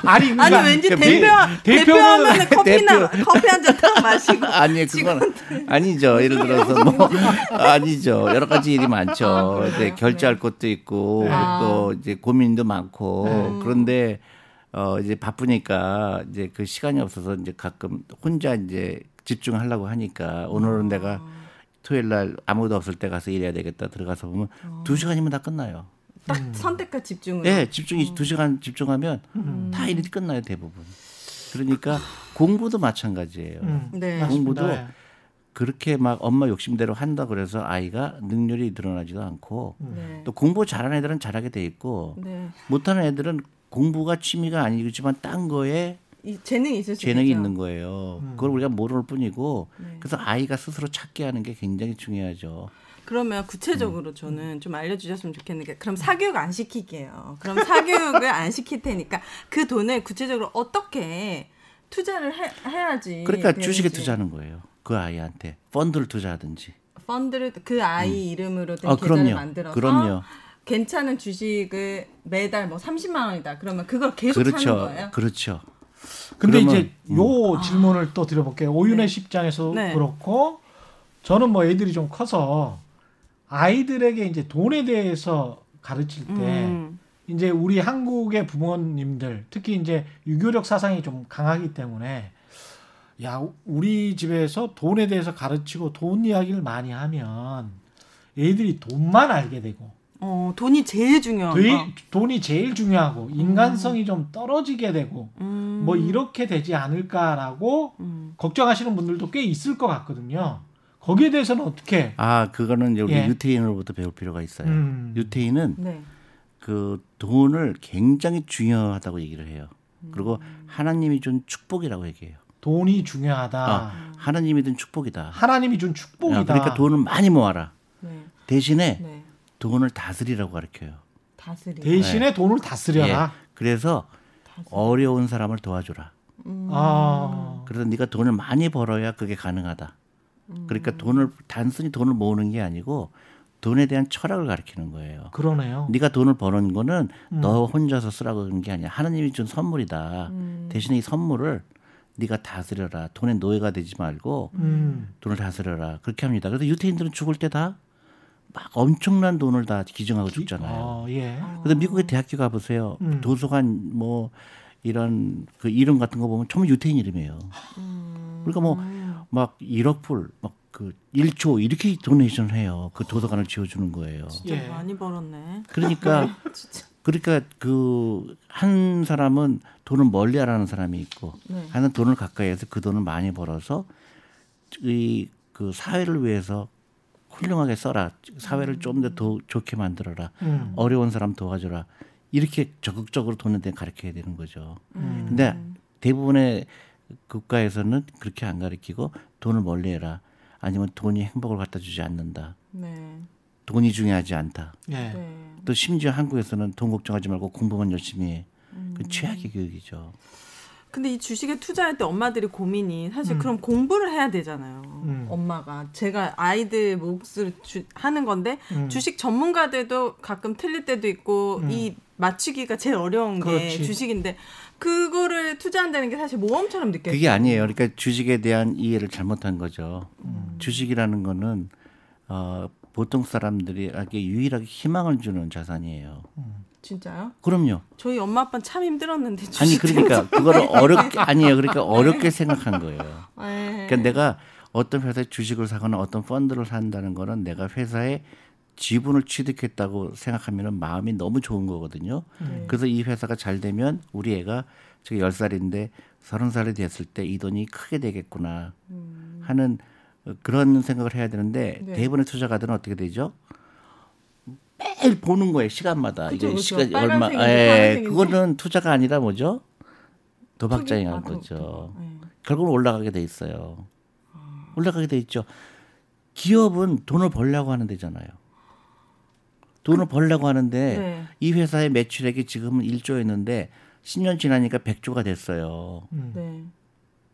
아니, 아니 그러니까 왠지 그 대표 대표는- 대표 하면 커피나 커피 한 잔 딱 마시고 아니 그건 아니죠. 예를 들어서 뭐 아니죠. 여러 가지 일이 많죠. 아? 이제 결제할 것도 있고 아. 또 이제 고민도 많고 음. 그런데 어 이제 바쁘니까 이제 그 시간이 없어서 이제 가끔 혼자 이제 집중하려고 하니까 오늘은 내가 토요일 날 아무도 없을 때 가서 일해야 되겠다 들어가서 보면 두 시간이면 다 끝나요. 딱 선택과 집중을. 예, 집중이 두 시간 집중하면 다 일이 끝나요 대부분. 그러니까 공부도 마찬가지예요. 음, 네. 맞습니다. 공부도 예. 그렇게 막 엄마 욕심대로 한다 그래서 아이가 능률이 늘어나지도 않고 네. 또 공부 잘하는 애들은 잘하게 돼 있고 네. 못하는 애들은 공부가 취미가 아니지만 딴 거에 이 재능이 있을 수 재능이 있죠. 있는 거예요. 그걸 우리가 모를 뿐이고 네. 그래서 아이가 스스로 찾게 하는 게 굉장히 중요하죠. 그러면 구체적으로 음. 저는 좀 알려주셨으면 좋겠는 게 그럼 사교육 안 시킬게요. 그럼 사교육을 안 시킬 테니까 그 돈을 구체적으로 어떻게 투자를 해, 해야지. 그러니까 되는지. 주식에 투자하는 거예요. 그 아이한테 펀드를 투자하든지. 펀드를 그 아이 이름으로 된 아, 계좌를 그럼요. 만들어서 그럼요. 괜찮은 주식을 매달 뭐 30만 원이다. 그러면 그걸 계속 사는 그렇죠. 거예요. 그렇죠. 근데 그러면, 이제 요 질문을 또 드려볼게요. 오윤혜 네. 입장에서 네. 그렇고 저는 뭐 애들이 좀 커서 아이들에게 이제 돈에 대해서 가르칠 때 음. 이제 우리 한국의 부모님들 특히 이제 유교적 사상이 좀 강하기 때문에 야 우리 집에서 돈에 대해서 가르치고 돈 이야기를 많이 하면 애들이 돈만 알게 되고 어, 돈이 제일 중요한 되- 거. 돈이 제일 중요하고 인간성이 좀 떨어지게 되고 음. 뭐 이렇게 되지 않을까라고 음. 걱정하시는 분들도 꽤 있을 것 같거든요. 거기에 대해서는 어떻게? 아 그거는 우리 예. 유태인으로부터 배울 필요가 있어요. 음. 유태인은 네. 그 돈을 굉장히 중요하다고 얘기를 해요. 그리고 음. 하나님이 준 축복이라고 얘기해요. 돈이 중요하다. 아, 하나님이 준 축복이다. 하나님이 준 축복이다. 야, 그러니까 돈을 많이 모아라. 네. 대신에 네. 돈을 다스리라고 가르쳐요. 다스리. 대신에 돈을 다스려라. 예. 그래서 다스리. 어려운 사람을 도와줘라. 음. 아, 그래서 네가 돈을 많이 벌어야 그게 가능하다. 그러니까 돈을 단순히 돈을 모으는 게 아니고 돈에 대한 철학을 가르치는 거예요. 그러네요. 네가 돈을 버는 거는 음. 너 혼자서 쓰라고 그런 게 아니야. 하나님이 준 선물이다. 음. 대신에 이 선물을 네가 다스려라. 돈의 노예가 되지 말고 음. 돈을 다스려라. 그렇게 합니다. 그래서 유태인들은 죽을 때 다 막 엄청난 돈을 다 기증하고 죽잖아요. 어, 예. 그래서 미국의 대학교 가 보세요. 음. 도서관 뭐 이런 그 이름 같은 거 보면 전부 유태인 이름이에요. 그러니까 뭐 막 1억 불, 막 그 1조 이렇게 도네이션을 해요. 그 도서관을 지어주는 거예요. 진짜 예. 많이 벌었네. 그러니까 그러니까 그 한 사람은 돈을 멀리하라는 사람이 있고 네. 하는 돈을 가까이해서 그 돈을 많이 벌어서 이 그 사회를 위해서 훌륭하게 써라 사회를 좀 더 더 좋게 만들어라 음. 어려운 사람 도와줘라 이렇게 적극적으로 돈에 대해 가르쳐야 되는 거죠. 음. 근데 대부분의 국가에서는 그렇게 안 가르치고 돈을 멀리 해라 아니면 돈이 행복을 갖다 주지 않는다 네. 돈이 중요하지 않다. 예. 네. 또 심지어 한국에서는 돈 걱정하지 말고 공부만 열심히 해. 음. 그 최악의 교육이죠. 근데 이 주식에 투자할 때 엄마들이 고민이 사실 음. 그럼 공부를 해야 되잖아요. 음. 엄마가 제가 아이들 몫을 주, 하는 건데 음. 주식 전문가들도 가끔 틀릴 때도 있고 음. 이 맞추기가 제일 어려운 게 그렇지. 주식인데 그거를 투자한다는 게 사실 모험처럼 느껴져요. 그게 아니에요. 그러니까 주식에 대한 이해를 잘못한 거죠. 음. 주식이라는 거는 어, 보통 사람들이에게 유일하게 희망을 주는 자산이에요. 진짜요? 그럼요. 저희 엄마 아빠는 참 힘들었는데 아니 그러니까 그거를 어렵게 아니에요. 그러니까 어렵게 생각한 거예요. 네. 그러니까 내가 어떤 회사에 주식을 사거나 어떤 펀드를 산다는 거는 내가 회사에 지분을 취득했다고 생각하면 마음이 너무 좋은 거거든요. 네. 그래서 이 회사가 잘 되면 우리 애가 지금 10살인데 30살이 됐을 때 이 돈이 크게 되겠구나 하는 어, 그런 생각을 해야 되는데 음. 네. 대부분의 투자가들은 어떻게 되죠? 매일 보는 거예요 시간마다 그쵸, 이게. 시간이 얼마 예. 그거는 투자가 아니라 뭐죠 도박장이라는 아, 그렇구나. 거죠 네. 결국은 올라가게 돼 있어요 올라가게 돼 있죠 기업은 돈을 벌려고 하는 데잖아요 돈을 벌려고 하는데 네. 이 회사의 매출액이 지금은 1조였는데 10년 지나니까 100조가 됐어요 음. 네.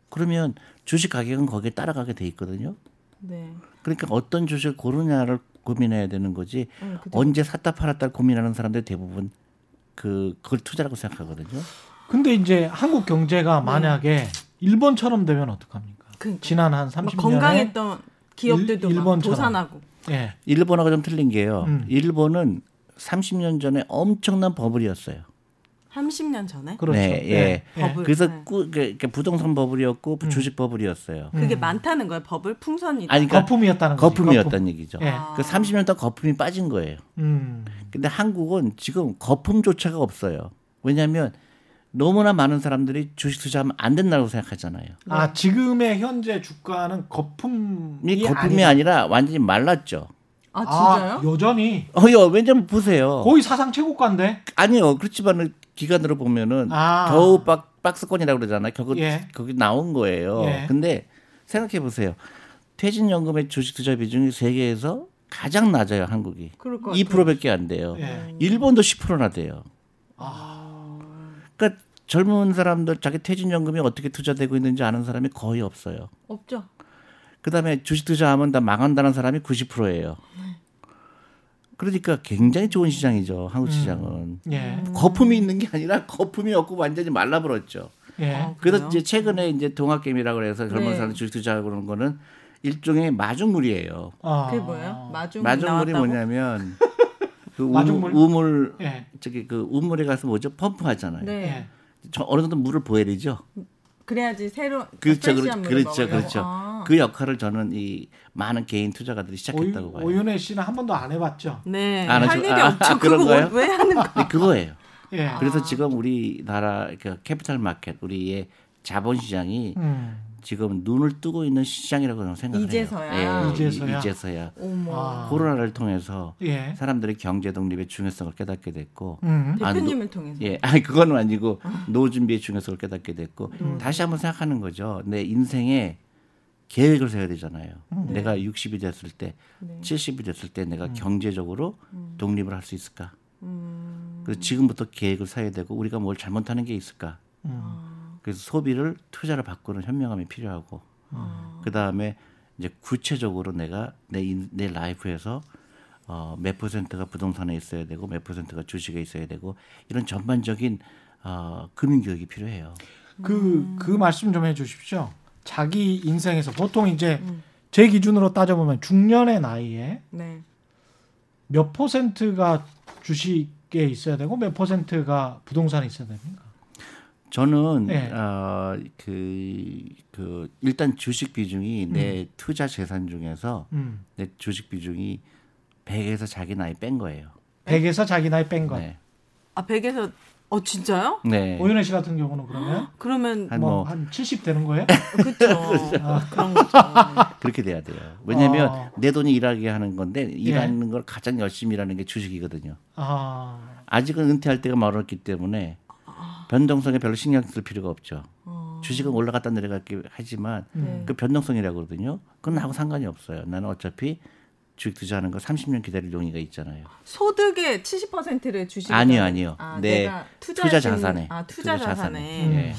그러면 주식 가격은 거기에 따라가게 돼 있거든요 네. 그러니까 어떤 주식을 고르냐를 고민해야 되는 거지 응, 그죠. 언제 샀다 팔았다 고민하는 사람들 대부분 그 그걸 투자라고 생각하거든요. 근데 이제 한국 경제가 만약에 일본처럼 되면 어떡합니까? 네. 그러니까. 지난 한막 30년에 건강했던 기업들도 일- 막 일본처럼. 도산하고 예. 일본하고 좀 틀린 게요. 음. 일본은 30년 전에 엄청난 버블이었어요. 30년 전에 그렇죠. 네, 예. 버블. 그래서 네. 꾸, 그, 그 부동산 버블이었고 음. 주식 버블이었어요. 그게 음. 많다는 거예요. 버블 풍선이. 아니 그러니까 거품이었다는 거지. 거품이었다는 얘기죠. 예. 그 30년 동안 거품이 빠진 거예요. 음. 근데 한국은 지금 거품조차가 없어요. 왜냐하면 너무나 많은 사람들이 주식 투자하면 안 된다고 생각하잖아요. 아 지금의 현재 주가는 거품이 이 거품이 아니다. 아니라 완전히 말랐죠. 아 진짜요? 아, 여전히 어요, 왜냐면 보세요. 거의 사상 최고가인데. 아니요, 그렇지만은 기간으로 보면은 아. 겨우 박, 박스권이라고 그러잖아요. 거기, 예. 거기 나온 거예요. 예. 근데 생각해 보세요. 퇴직연금의 주식 투자 비중이 세계에서 가장 낮아요, 한국이. 그럴 것 2%밖에 안 돼요. 예. 일본도 10%나 돼요. 아. 그러니까 젊은 사람들 자기 퇴직연금이 어떻게 투자되고 있는지 아는 사람이 거의 없어요. 없죠. 그다음에 주식 투자하면 다 망한다는 사람이 90%예요. 그러니까 굉장히 좋은 시장이죠, 한국 시장은. 예. 거품이 있는 게 아니라 거품이 없고 완전히 말라버렸죠. 예. 어, 그래서? 이제 최근에 이제 동학개미라고 해서 젊은 네. 사람 주식 투자하고 그러는 거는 일종의 마중물이에요. 아. 그게 뭐예요? 마중 마중물이 나왔다고? 뭐냐면 그 마중물? 우물, 우물 예. 저기 그 우물에 가서 뭐죠 펌프하잖아요. 네. 예. 저 어느 정도 물을 보여야죠. 그래야지 새로 그렇죠, 그렇죠, 그렇죠. 그렇죠. 아. 그 역할을 저는 이 많은 개인 투자가들이 시작했다고 오유, 봐요. 오윤혜 씨는 한 번도 안 해봤죠. 네. 안할 하죠? 일이 아, 없죠. 그런가요? 그거 왜 하는 거야? 네, 그거예요. 예. 그래서 지금 우리나라 그 capital market 우리의 자본 시장이 음. 지금 눈을 뜨고 있는 시장이라고 저는 생각해요. 이제서야. 예, 이제서야. 이제서야. 어머. 아. 코로나를 통해서 예. 사람들이 경제 독립의 중요성을 깨닫게 됐고 음. 아, 대표님을 통해서. 예, 아니 그건 아니고 노 준비의 중요성을 깨닫게 됐고 음. 다시 한번 생각하는 거죠. 내 인생에 계획을 세워야 되잖아요. 음. 내가 60이 됐을 때, 네. 70이 됐을 때 내가 음. 경제적으로 독립을 할 수 있을까? 음. 그래서 지금부터 계획을 세워야 되고 우리가 뭘 잘못하는 게 있을까? 음. 아. 그래서 소비를 투자를 바꾸는 현명함이 필요하고 아. 그 다음에 이제 구체적으로 내가 내, 인- 내 life에서 어, 몇 퍼센트가 부동산에 있어야 되고 몇 퍼센트가 주식에 있어야 되고 이런 전반적인 어, 금융 교육이 필요해요. 그, 그 말씀 좀 해주십시오. 자기 인생에서 보통 이제 제 기준으로 따져보면 중년의 나이에 네. 몇 퍼센트가 주식에 있어야 되고 몇 퍼센트가 부동산에 있어야 됩니까? 저는 네. 어, 그, 그 일단 주식 비중이 내 투자 재산 중에서 음. 내 주식 비중이 100에서 자기 나이 뺀 거예요. 100에서 자기 나이 뺀 거. 네. 아 100에서 어 진짜요? 네. 오윤혜 씨 같은 경우는 그러면 그러면 한뭐뭐한 70 되는 거예요? 그렇죠. 그런 거죠. 그렇게 돼야 돼요. 왜냐하면 어. 내 돈이 일하게 하는 건데 일하는 걸 가장 열심히 일하는 게 주식이거든요. 아, 아직은 은퇴할 때가 멀었기 때문에 변동성에 별로 신경 쓸 필요가 없죠. 주식은 올라갔다 내려갔기 하지만 네. 그 변동성이라고 그러거든요. 그건 나하고 상관이 없어요. 나는 어차피 주식 투자하는 거 30년 기다릴 용의가 있잖아요. 소득의 70%를 주식에 아니요, 아니요. 아, 내 내가 투자 투자하신- 자산에. 아 투자, 자산에. 예.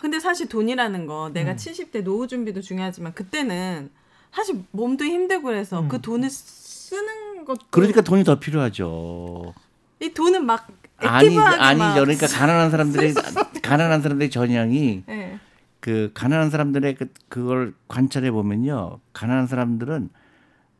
근데 사실 돈이라는 거 내가 음. 70대 노후 준비도 중요하지만 그때는 사실 몸도 힘들고 그래서 음. 그 돈을 쓰는 것도 그러니까 돈이 더 필요하죠. 이 돈은 막 아니 아니 막 그러니까 가난한 사람들의 가난한 사람들의 전형이 예. 그 가난한 사람들의 그 그걸 관찰해 보면요. 가난한 사람들은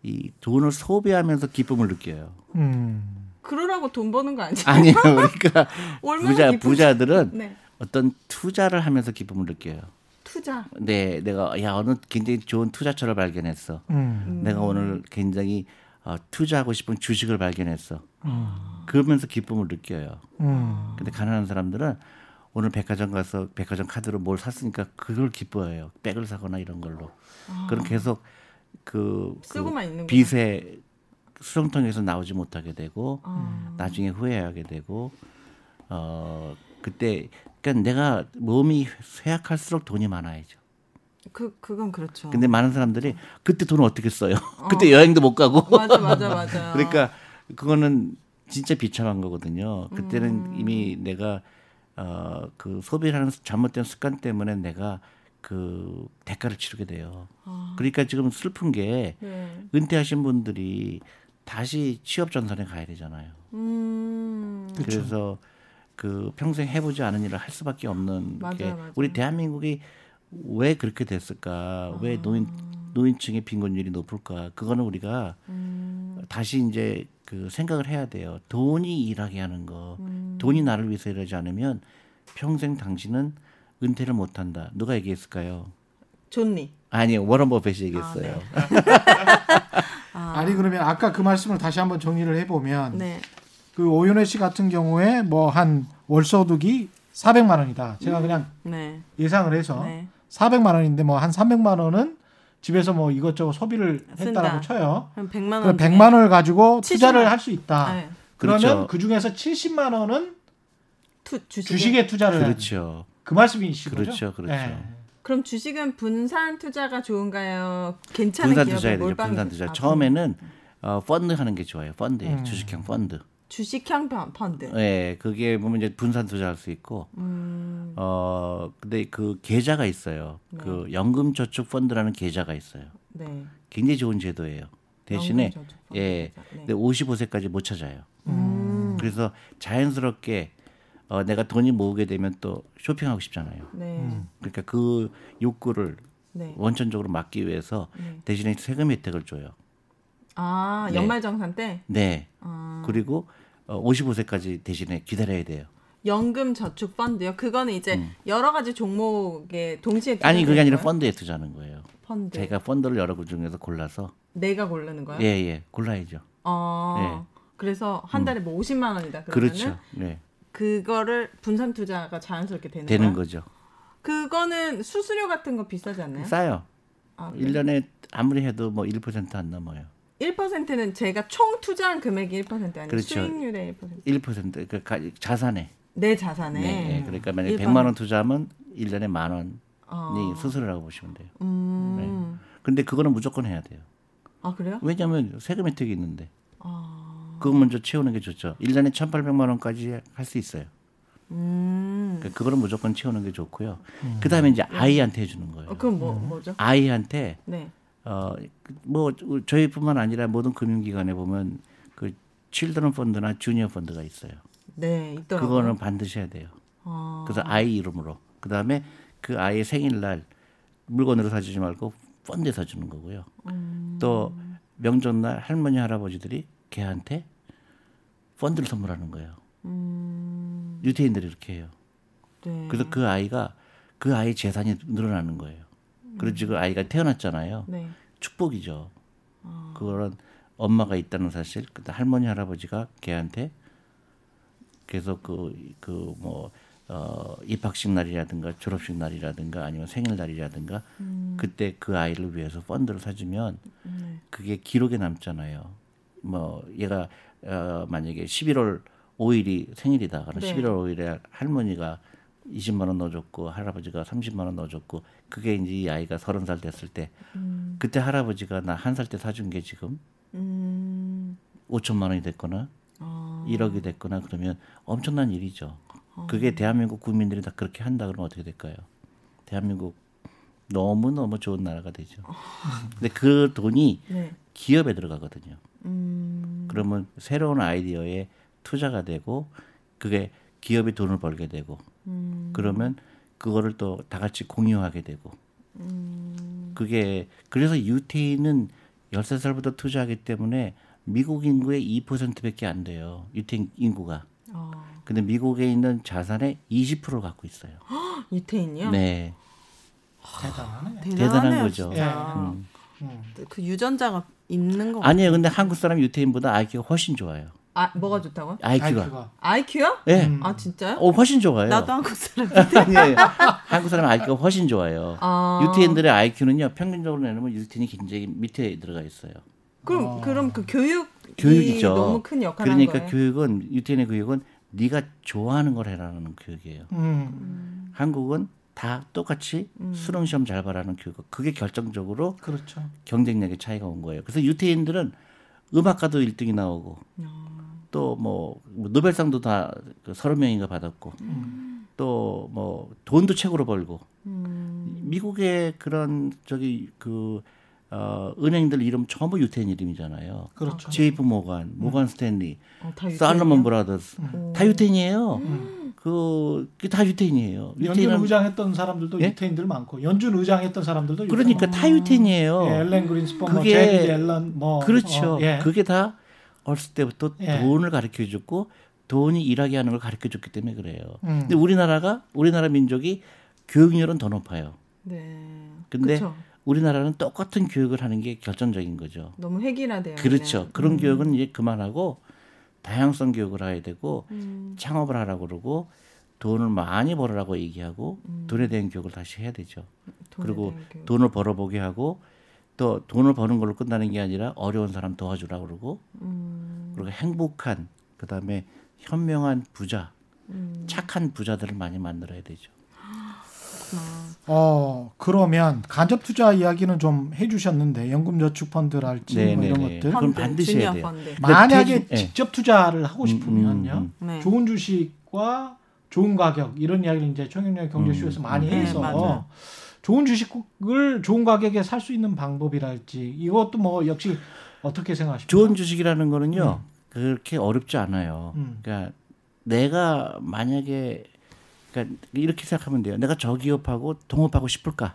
이 돈을 소비하면서 기쁨을 느껴요. 음, 그러라고 돈 버는 거 아니에요? 아니에요. 그러니까 얼마나 부자 기쁜지. 부자들은 네. 어떤 투자를 하면서 기쁨을 느껴요. 투자. 네, 내가 야 어느 굉장히 좋은 투자처를 발견했어. 음, 내가 오늘 굉장히 어, 투자하고 싶은 주식을 발견했어. 음, 그러면서 기쁨을 느껴요. 음. 근데 가난한 사람들은 오늘 백화점 가서 백화점 카드로 뭘 샀으니까 그걸 기뻐해요. 백을 사거나 이런 걸로. 그럼 계속 그, 그 빚의 수렁통에서 나오지 못하게 되고 아. 나중에 후회하게 되고 어 그때 그러니까 내가 몸이 쇠약할수록 돈이 많아야죠. 그 그건 그렇죠. 근데 많은 사람들이 그때 돈을 어떻게 써요? 그때 여행도 못 가고. 맞아 맞아 맞아. 그러니까 그거는 진짜 비참한 거거든요. 그때는 음. 이미 내가 어 그 소비를 하는 잘못된 습관 때문에 내가 그 대가를 치르게 돼요. 아. 그러니까 지금 슬픈 게 네. 은퇴하신 분들이 다시 취업 전선에 가야 되잖아요. 음. 그래서그 평생 해보지 않은 일을 할 수밖에 없는 맞아요, 게 맞아요. 우리 대한민국이 왜 그렇게 됐을까? 왜 노인 노인층의 빈곤율이 높을까? 그거는 우리가 음. 다시 이제 그 생각을 해야 돼요. 돈이 일하게 하는 거, 음. 돈이 나를 위해서 일하지 않으면 평생 당신은 은퇴를 못 한다. 누가 얘기했을까요? 존리. 아니 워런 버핏이 얘기했어요. 아니 그러면 아까 그 말씀을 다시 한번 정리를 해보면 네. 그 오윤혜 씨 같은 경우에 뭐 한 월소득이 400만 원이다. 제가 그냥 네. 예상을 해서 네. 400만 원인데 뭐 한 300만 원은 집에서 뭐 이것저것 소비를 쓴다. 했다라고 쳐요. 그럼 100만 원. 그럼 100만 원을 가지고 70만 투자를 할 수 있다. 네. 그러면 그렇죠. 그 중에서 70만 원은 투 주식. 주식에 투자를 그렇죠. 그 말씀이신 거죠? 그렇죠, 그렇죠. 예. 그럼 주식은 분산 투자가 좋은가요? 괜찮은 분산 기업에 투자해야 되죠. 몰빵 분산 투자. 아, 처음에는 어, 펀드 하는 게 좋아요. 펀드, 음. 주식형 펀드. 주식형 펀- 펀드. 예, 그게 보면 이제 분산 투자할 수 있고, 음. 어, 근데 그 계좌가 있어요. 그 연금저축 펀드라는 계좌가 있어요. 네. 굉장히 좋은 제도예요. 대신에 예, 계좌. 네. 근데 55세까지 못 찾아요. 음. 그래서 자연스럽게 어, 내가 돈이 모으게 되면 또 쇼핑하고 싶잖아요. 네. 그러니까 그 욕구를 네. 원천적으로 막기 위해서 네. 대신에 세금 혜택을 줘요. 아, 네. 연말정산 때 네. 아. 그리고 어, 55세까지 대신에 기다려야 돼요. 연금 저축 펀드요. 그거는 이제 여러 가지 종목에 동시에 음. 아니 그게 아니라 거예요? 펀드에 투자하는 거예요. 펀드. 제가 펀드를 여러 군 중에서 골라서 내가 고르는 거예요? 예, 예. 골라야죠. 어. 그래서 한 달에 뭐 50만 원이다 그러면은 그렇죠. 네. 그거를 분산 투자가 자연스럽게 되는, 되는 거야? 거죠. 그거는 수수료 같은 거 비싸지 않나요? 싸요. 아, 일 1년에 아무리 해도 뭐 1%안 넘어요. 1%는 제가 총 투자한 금액이 1% 아니고 그렇죠. 수익률의 1%. 1%. 그 가- 자산에. 내 자산에. 네. 네. 그러니까 만약 에 1%. 100만 원 투자하면 1년에 만 원이 어. 수수료라고 보시면 돼요. 음. 근데 그거는 무조건 해야 돼요. 아, 그래요? 왜냐하면 세금 혜택이 있는데. 아. 그거 먼저 채우는 게 좋죠. 1년에 1,800만 원까지 할 수 있어요. 음. 그러니까 그거는 무조건 채우는 게 좋고요. 그다음에 이제 아이한테 해 주는 거예요. 어, 그럼 뭐 뭐죠? 아이한테 네. 어뭐 저희뿐만 아니라 모든 금융기관에 보면 그 칠드런 펀드나 주니어 펀드가 있어요. 네, 있더라고요. 그거는 반드시 해야 돼요. 어, 그래서 아이 이름으로. 그 다음에 그 아이의 생일날 물건으로 사주지 말고 펀드에 사주는 거고요. 음. 또 명절날 할머니 할아버지들이 걔한테 펀드를 선물하는 거예요. 음, 유태인들이 이렇게 해요. 네. 그래서 그 아이가 그 아이 재산이 늘어나는 거예요. 그래서 지금 아이가 태어났잖아요. 네. 축복이죠. 아. 그거는 엄마가 있다는 사실, 그다 할머니 할아버지가 걔한테 계속 그 그 뭐 어, 입학식 날이라든가 졸업식 날이라든가 아니면 생일 날이라든가 음. 그때 그 아이를 위해서 펀드를 사주면 네. 그게 기록에 남잖아요. 뭐 얘가 어, 만약에 11월 5일이 생일이다. 그럼 네. 11월 5일에 할머니가 20만 원 넣어줬고 할아버지가 30만 원 넣어줬고 그게 이제 이 아이가 30살 됐을 때 그때 할아버지가 나 한 살 때 사준 게 지금 음, 5천만 원이 됐거나 아, 1억이 됐거나 그러면 엄청난 일이죠. 그게 대한민국 국민들이 다 그렇게 한다 그러면 어떻게 될까요? 대한민국 너무 너무 좋은 나라가 되죠. 근데 그 돈이 네. 기업에 들어가거든요. 음, 그러면 새로운 아이디어에 투자가 되고 그게 기업이 돈을 벌게 되고 음, 그러면 그거를 또 다 같이 공유하게 되고 음, 그게 그래서 유태인은 13살부터 투자하기 때문에 미국 인구의 2%밖에 안 돼요. 유태인 인구가. 아, 근데 미국에 있는 자산의 20%를 갖고 있어요. 유태인이요? 네. 대단하네. 대단한 거죠. 음. 음. 그 유전자가 있는 거. 아니에요. 근데 한국 사람 유태인보다 IQ가 훨씬 좋아요. 아, 뭐가 좋다고요? IQ가. IQ요? 예. 음. 아, 진짜요? 어, 훨씬 좋아요. 나도 한국 사람. 아니에요. 한국 사람 IQ가 훨씬 좋아요. 아, 유태인들의 IQ는요 평균적으로 내놓으면 유태인이 굉장히 밑에 들어가 있어요. 그럼 그럼 그 교육이 교육이죠. 너무 큰 역할을 그러니까 거예요. 교육은 유태인의 교육은 네가 좋아하는 걸 해라는 교육이에요. 음. 한국은 다 똑같이 수능 시험 잘 봐라는 교육. 그게 결정적으로 그렇죠. 경쟁력의 차이가 온 거예요. 그래서 유태인들은 음악가도 1등이 나오고 아. 또뭐 노벨상도 다 서른 명인가 받았고 또뭐 돈도 최고로 벌고 음. 미국의 그런 저기 그 어, 은행들 이름 전부 유태인 이름이잖아요. 그렇죠. 제이피 모간, 모간 스탠리, 어, 다 살로몬? 브라더스 오. 다 유태인이에요. 그, 그게 다 유태인이에요. 연준 유태인은 의장했던 사람들도 예? 유태인들 많고 연준 의장했던 사람들도 그러니까 다 유태인이에요. 예, 앨런 그린스펀, 뭐 그게- 재닛 옐런 뭐 그렇죠. 어, 예. 그게 다 어렸을 때부터 예. 돈을 가르쳐 줬고 돈이 일하게 하는 걸 가르쳐 줬기 때문에 그래요. 음. 근데 우리나라가 우리나라 민족이 교육률은 더 높아요. 네. 근데 그쵸. 우리나라는 똑같은 교육을 하는 게 결정적인 거죠. 너무 획일화돼요. 그렇죠. 그런 음. 교육은 이제 그만하고 다양성 교육을 해야 되고 음. 창업을 하라고 그러고 돈을 많이 벌으라고 얘기하고 돈에 대한 교육을 다시 해야 되죠. 음. 그리고. 돈을 벌어보게 하고 또 돈을 버는 걸로 끝나는 게 아니라 어려운 사람 도와주라고 그러고 음. 그리고 행복한 그다음에 현명한 부자 음. 착한 부자들을 많이 만들어야 되죠. 어 그러면 간접 투자 이야기는 좀 해주셨는데 연금저축펀드랄지 뭐 이런. 것들 그럼 반드시 해야 돼요. 펀드. 만약에 예. 직접 투자를 하고 음, 싶으면요 음, 네. 좋은 주식과 좋은 가격 이런 이야기를 이제 청년의 경제쇼에서 음, 많이 네, 해서 맞아요. 좋은 주식을 좋은 가격에 살 수 있는 방법이랄지 이것도 뭐 역시 어떻게 생각하십니까? 좋은 주식이라는 거는요 그렇게 어렵지 않아요. 음. 그러니까 내가 만약에 그러니까 이렇게 생각하면 돼요. 내가 저 기업하고 동업하고 싶을까?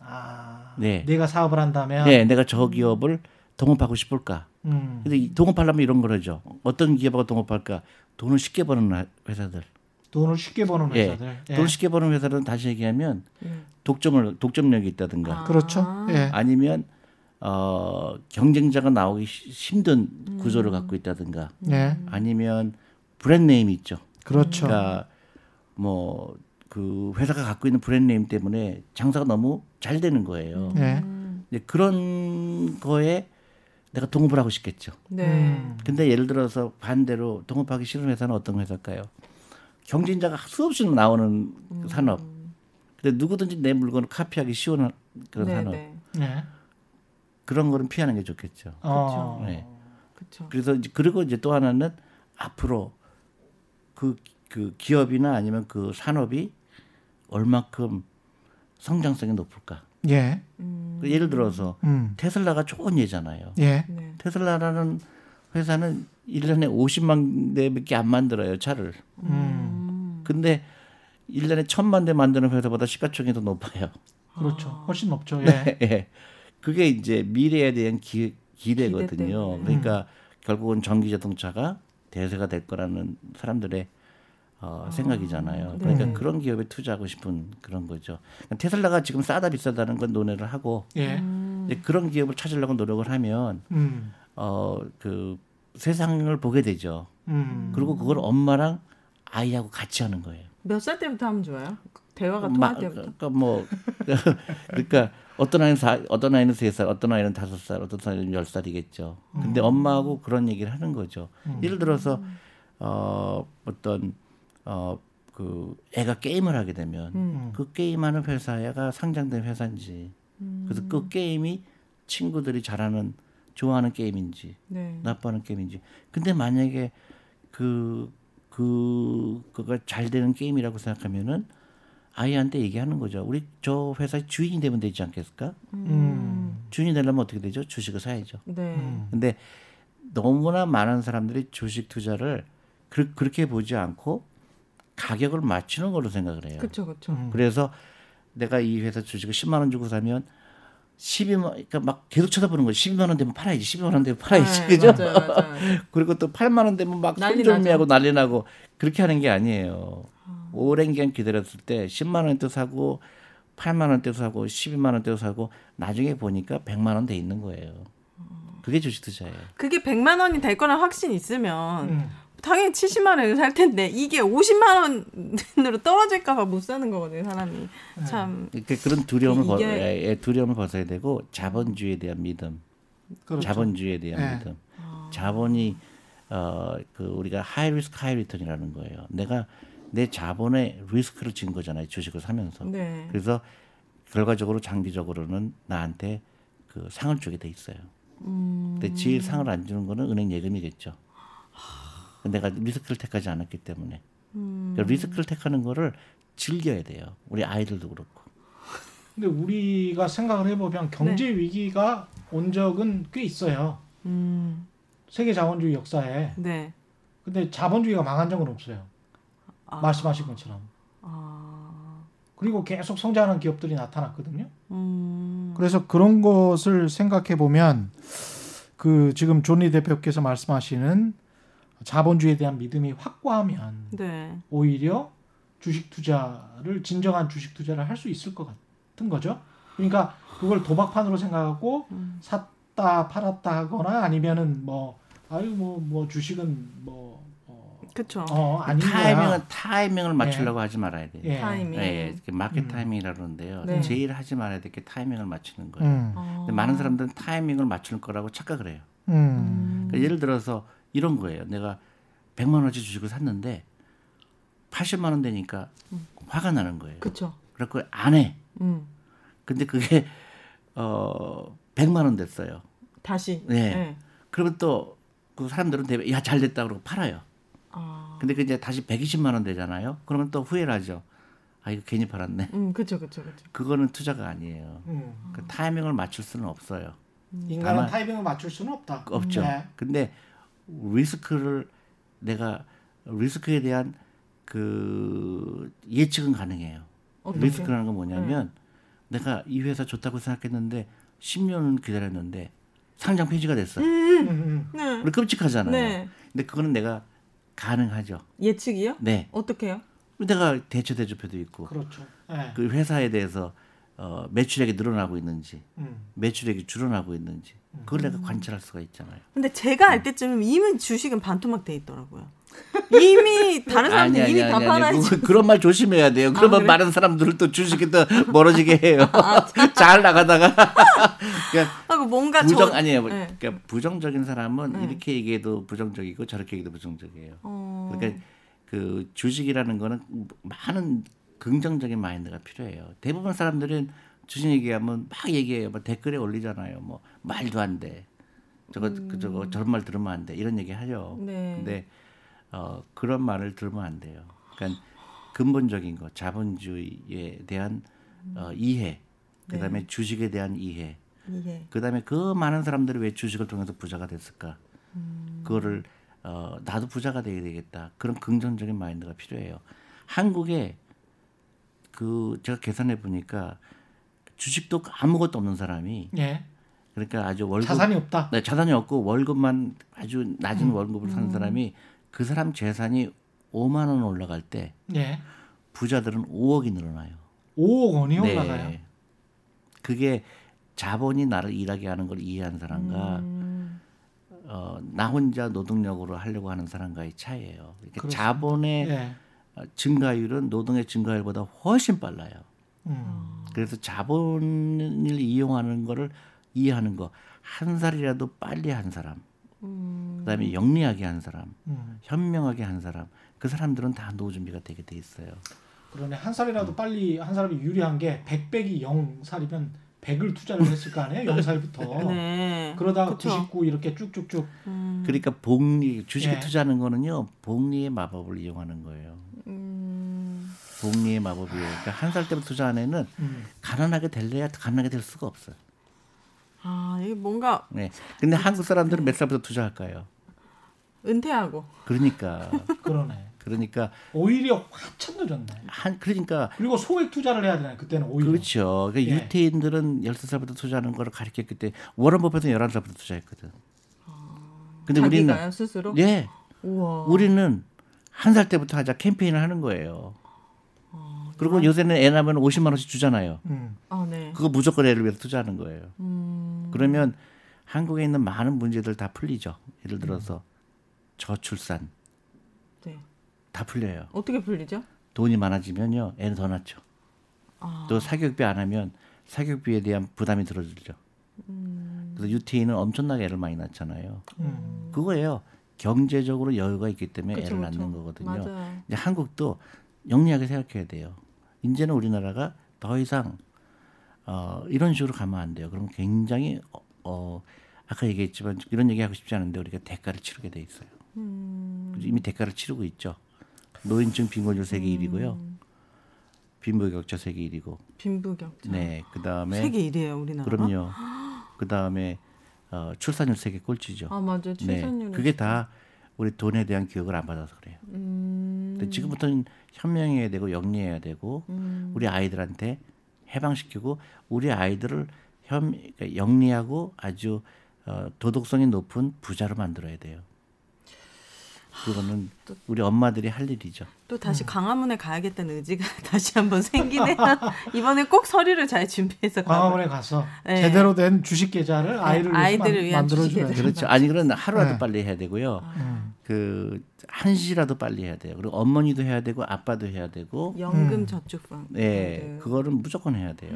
아, 네. 내가 사업을 한다면 네, 내가 저 기업을 동업하고 싶을까? 음, 근데 이 동업하려면 이런 거죠. 어떤 기업하고 동업할까? 돈을 쉽게 버는 회사들. 돈을 쉽게 버는 예. 회사들 예. 돈을 쉽게 버는 회사들은 다시 얘기하면 음. 독점을 독점력이 있다든가 아. 그렇죠. 예. 아니면 어 경쟁자가 나오기 시- 힘든 구조를 갖고 있다든가 예. 아니면 brand name이 있죠. 그렇죠. 그러니까 뭐 그 회사가 갖고 있는 brand name 때문에 장사가 너무 잘 되는 거예요. 예. 이제 그런 거에 내가 동업을 하고 싶겠죠. 네. 음. 근데 예를 들어서 반대로 동업하기 싫은 회사는 어떤 회사일까요? 경쟁자가 수없이 나오는 음. 산업. 근데 누구든지 내 물건을 카피하기 쉬운 그런 네, 산업. 네. 예. 그런 거는 피하는 게 좋겠죠. 어. 네. 그렇죠. 그래서 이제 그리고 이제 또 하나는 앞으로 그, 그 기업이나 아니면 그 산업이 얼마큼 성장성이 높을까. 예. 음. 예를 들어서 음. 테슬라가 좋은 예잖아요. 예. 네. 테슬라라는 회사는 1년에 50만 대밖에 안 만들어요, 차를. 음. 근데 1년에 1000만 대 만드는 회사보다 시가총액이 더 높아요. 그렇죠. 훨씬 높죠. 예. 네. 예. 그게 이제 미래에 대한 기, 기대거든요. 기대. 그러니까 결국은 전기 자동차가 대세가 될 거라는 사람들의 어, 생각이잖아요. 그러니까 네. 그런 기업에 투자하고 싶은 그런 거죠. 그러니까 테슬라가 지금 싸다 비싸다는 건 논의를 하고 예. 이제 그런 기업을 찾으려고 노력을 하면 음. 어그 세상을 보게 되죠. 음. 그리고 그걸 엄마랑 아이하고 같이 하는 거예요. 몇 살 때부터 하면 좋아요? 대화가 마- 통할 때부터. 그러니까 뭐 그러니까 어떤 아이는 사, 어떤 아이는 세 살, 어떤 아이는 다섯 살, 어떤 아이는 열 살이겠죠. 근데 엄마하고 그런 얘기를 하는 거죠. 예를 들어서 어 어떤 어 그 애가 게임을 하게 되면 음. 그 게임하는 회사가 상장된 회사인지 그래서 그 게임이 친구들이 잘하는 좋아하는 게임인지 네. 나빠하는 게임인지. 근데 만약에 그, 그, 그가 잘 되는 게임이라고 생각하면은 아이한테 얘기하는 거죠. 우리 저 회사의 주인이 되면 되지 않겠을까? 음. 주인이 되려면 어떻게 되죠? 주식을 사야죠. 네. 근데 너무나 많은 사람들이 주식 투자를 그, 그렇게 보지 않고 가격을 맞추는 걸로 생각을 해요. 그렇죠, 그렇죠. 음. 그래서 내가 이 회사 주식을 10만 원 주고 사면 12만 그러니까 막 계속 쳐다보는 거예요. 12만 원 되면 팔아야지. 12만 원 되면 팔아야지. 네, 그죠? 맞아요, 맞아요. 그리고 또 8만 원 되면 막 난리 손절미하고 난리 나고 그렇게 하는 게 아니에요. 오랜 기간 기다렸을 때 10만 원대 사고 8만 원대 사고 12만 원대 사고 나중에 보니까 100만 원 돼 있는 거예요. 그게 주식 투자예요. 그게 100만 원이 될 거란 확신 있으면 음. 당연히 70만 원을 살 텐데 이게 50만 원으로 떨어질까 봐 못 사는 거거든요, 사람이. 참 그러니까 그런 두려움을 벗, 이게- 예, 예, 두려움을 벗어야 되고 자본주의에 대한 믿음, 그렇죠. 자본주의에 대한 네. 믿음. 자본이 어 그 우리가 high risk high return이라는 거예요. 내가 내 자본의 리스크를 진 거잖아요. 주식을 사면서. 네. 그래서 결과적으로 장기적으로는 나한테 그 상을 주게 돼 있어요. 근데 제일 상을 안 주는 거는 은행 예금이겠죠. 내가 리스크를 택하지 않았기 때문에. 그러니까 리스크를 택하는 거를 즐겨야 돼요. 우리 아이들도 그렇고. 근데 우리가 생각을 해보면 경제 위기가 온 적은 꽤 있어요. 음. 세계 자본주의 역사에. 네. 근데 자본주의가 망한 적은 없어요. 아. 말씀하신 것처럼. 아. 그리고 계속 성장하는 기업들이 나타났거든요. 음. 그래서 그런 것을 생각해 보면 그 지금 존리 대표께서 말씀하시는 자본주의에 대한 믿음이 확고하면 네. 오히려 주식 투자를 진정한 주식 투자를 할 수 있을 것 같은 거죠. 그러니까 그걸 도박판으로 생각하고 음. 샀다 팔았다 하거나 아니면은 뭐 아유 뭐뭐 주식은 뭐 어, 그렇죠. 어. 타이밍은 타이밍을 맞추려고 하지 말아야 돼요. 예. 타이밍. 예, 예. 이렇게 마켓 음. 타이밍이라고 그러는데요. 네. 제일 하지 말아야 될 게 타이밍을 맞추는 거예요. 음. 어. 근데 많은 사람들은 타이밍을 맞출 거라고 착각을 해요. 음. 그러니까 예를 들어서 이런 거예요. 내가 100만 원어치 주식을 샀는데 80만 원 되니까 화가 나는 거예요. 그렇죠. 그래서 안 해. 음. 근데 그게 어 100만 원 됐어요. 다시. 네. 그러면 또 그 사람들은 대부분 야잘 됐다 그러고 팔아요. 아. 근데 그 이제 다시 120만 원 되잖아요. 그러면 또 후회를 하죠. 아 이거 괜히 팔았네. 음, 그렇죠. 그렇죠. 그렇죠. 그거는 투자가 아니에요. 음. 그 타이밍을 맞출 수는 없어요. 인간은 다만- 타이밍을 맞출 수는 없다. 없죠. 네. 근데 리스크를 내가 리스크에 대한 그 예측은 가능해요. 어떻게? 리스크라는 건 뭐냐면 내가 이 회사 좋다고 생각했는데 10년은 기다렸는데 상장 폐지가 됐어. 음, 음. 네. 우리 끔찍하잖아요. 네. 근데 그거는 내가 가능하죠. 예측이요? 네. 어떻게요? 내가 대처 대조표도 있고 그렇죠. 네. 그 회사에 대해서 어, 매출액이 늘어나고 있는지 음. 매출액이 줄어나고 있는지 그걸 내가 관찰할 수가 있잖아요. 근데 제가 알 때쯤 이미 주식은 반토막 돼 있더라고요. 이미 다른 사람들 이미 다 팔아야지. 그거- 그런 말 조심해야 돼요. 그러면 아, 그래? 많은 사람들을 또 주식이 또 멀어지게 해요. 잘 나가다가 그러니까 하고 뭔가 부정 저- 아니에요. 네. 그러니까 부정적인 사람은 네. 이렇게 얘기해도 부정적이고 저렇게 얘기해도 부정적이에요. 어. 그러니까 그 주식이라는 거는 많은 긍정적인 마인드가 필요해요. 대부분 사람들은 주식 얘기하면 막 얘기해요. 뭐 댓글에 올리잖아요. 뭐 말도 안 돼. 저거 그 저거 저런 말 들으면 안 돼. 이런 얘기 하죠. 음. 네. 근데 어 그런 말을 들으면 안 돼요. 그러니까 근본적인 거 자본주의에 대한 어, 이해 그다음에 주식에 대한 이해, 이해. 그다음에 그 많은 사람들이 왜 주식을 통해서 부자가 됐을까? 음. 그거를 어, 나도 부자가 되야 되겠다. 그런 긍정적인 마인드가 필요해요. 한국에 그 제가 계산해 보니까 주식도 아무것도 없는 사람이 예. 그러니까 아주 월급 자산이 없다. 네, 자산이 없고 월급만 아주 낮은 음. 월급을 사는 사람이 그 사람 재산이 5만 원 올라갈 때 예. 부자들은 5억이 늘어나요. 5억 원이 네. 올라가요. 그게 자본이 나를 일하게 하는 걸 이해한 사람과 음. 어, 나 혼자 노동력으로 하려고 하는 사람과의 차이예요. 그러니까. 자본의 예. 어, 증가율은 노동의 증가율보다 훨씬 빨라요. 음. 그래서 자본을 이용하는 거를 이해하는 거 한 살이라도 빨리 한 사람, 그다음에 영리하게 한 사람, 음. 현명하게 한 사람, 그 사람들은 다 노후 준비가 되게 돼 있어요. 그러네 한 살이라도 빨리 한 사람이 유리한 게 100백이 0살이면 100을 투자를 했을 거 아니에요? 0살부터. 네. 그러다가 그쵸. 99 이렇게 쭉쭉쭉 음. 그러니까 복리 주식에 예. 투자하는 거는요 복리의 마법을 이용하는 거예요. 음. 복리의 마법이에요. 그러니까 한 살 때부터 투자하는 애는 음. 가난하게 될래야 가난하게 될 수가 없어요. 아 이게 뭔가 네. 근데 한국 사람들은 몇 살부터 투자할까요? 은퇴하고 그러니까 그러네. 그러니까 오히려 한참 늦었네. 한 그러니까 그리고 소액 투자를 해야 되나 그때는 오히려. 그렇죠. 그러니까 예. 유태인들은 13살부터 투자하는 거를 가르쳤기 때문에 워런 버핏은 11살부터 투자했거든. 근데 우리는 스스로. 예. 우와. 우리는 한 살 때부터 하자 캠페인을 하는 거예요. 아, 그리고 요새는 애 낳으면 50만 원씩 주잖아요. 음. 아 네. 그거 무조건 애를 위해서 투자하는 거예요. 음. 그러면 한국에 있는 많은 문제들 다 풀리죠. 예를 들어서 저출산 네. 다 풀려요. 어떻게 풀리죠? 돈이 많아지면요, 애는 더 낳죠. 아. 또 사교육비 안 하면 사교육비에 대한 부담이 들어들죠. 음. 그래서 유태인은 엄청나게 애를 많이 낳잖아요. 음. 그거예요. 경제적으로 여유가 있기 때문에 그쵸, 애를 그쵸. 낳는 거거든요. 맞아요. 이제 한국도 영리하게 생각해야 돼요. 이제는 우리나라가 더 이상 어, 이런 식으로 가면 안 돼요. 그럼 굉장히 어, 어, 아까 얘기했지만 이런 얘기하고 싶지 않은데 우리가 대가를 치르게 돼 있어요. 음. 이미 대가를 치르고 있죠. 노인층 빈곤율 세계 1위고요. 빈부격차 세계 1위고. 빈부격차. 네, 그 다음에 세계 1위예요 우리나라. 그럼요. 그 다음에 어, 출산율 세계 꼴찌죠. 아 맞아요. 네, 출산율. 그게 다 우리 돈에 대한 교육을 안 받아서 그래요. 음. 근데 지금부터는 현명해야 되고 영리해야 되고 음. 우리 아이들한테 해방시키고 우리 아이들을 현 그러니까 영리하고 아주 어, 도덕성이 높은 부자로 만들어야 돼요. 그거는 우리 엄마들이 할 일이죠. 또 음. 다시 광화문에 가야겠다는 의지가 다시 한번 생기네요. 이번에 꼭 서류를 잘 준비해서 가고. 광화문에 가서 네. 제대로 된 주식 계좌를 아이를 위해서 아이들을 만, 위한 만들어줘야. 그렇죠. 아니 그런 하루라도 네. 빨리 해야 되고요. 음. 그 한시라도 빨리 해야 돼요. 그리고 어머니도 해야 되고 아빠도 해야 되고 연금 음. 저축방. 네, 그거는 무조건 해야 돼요.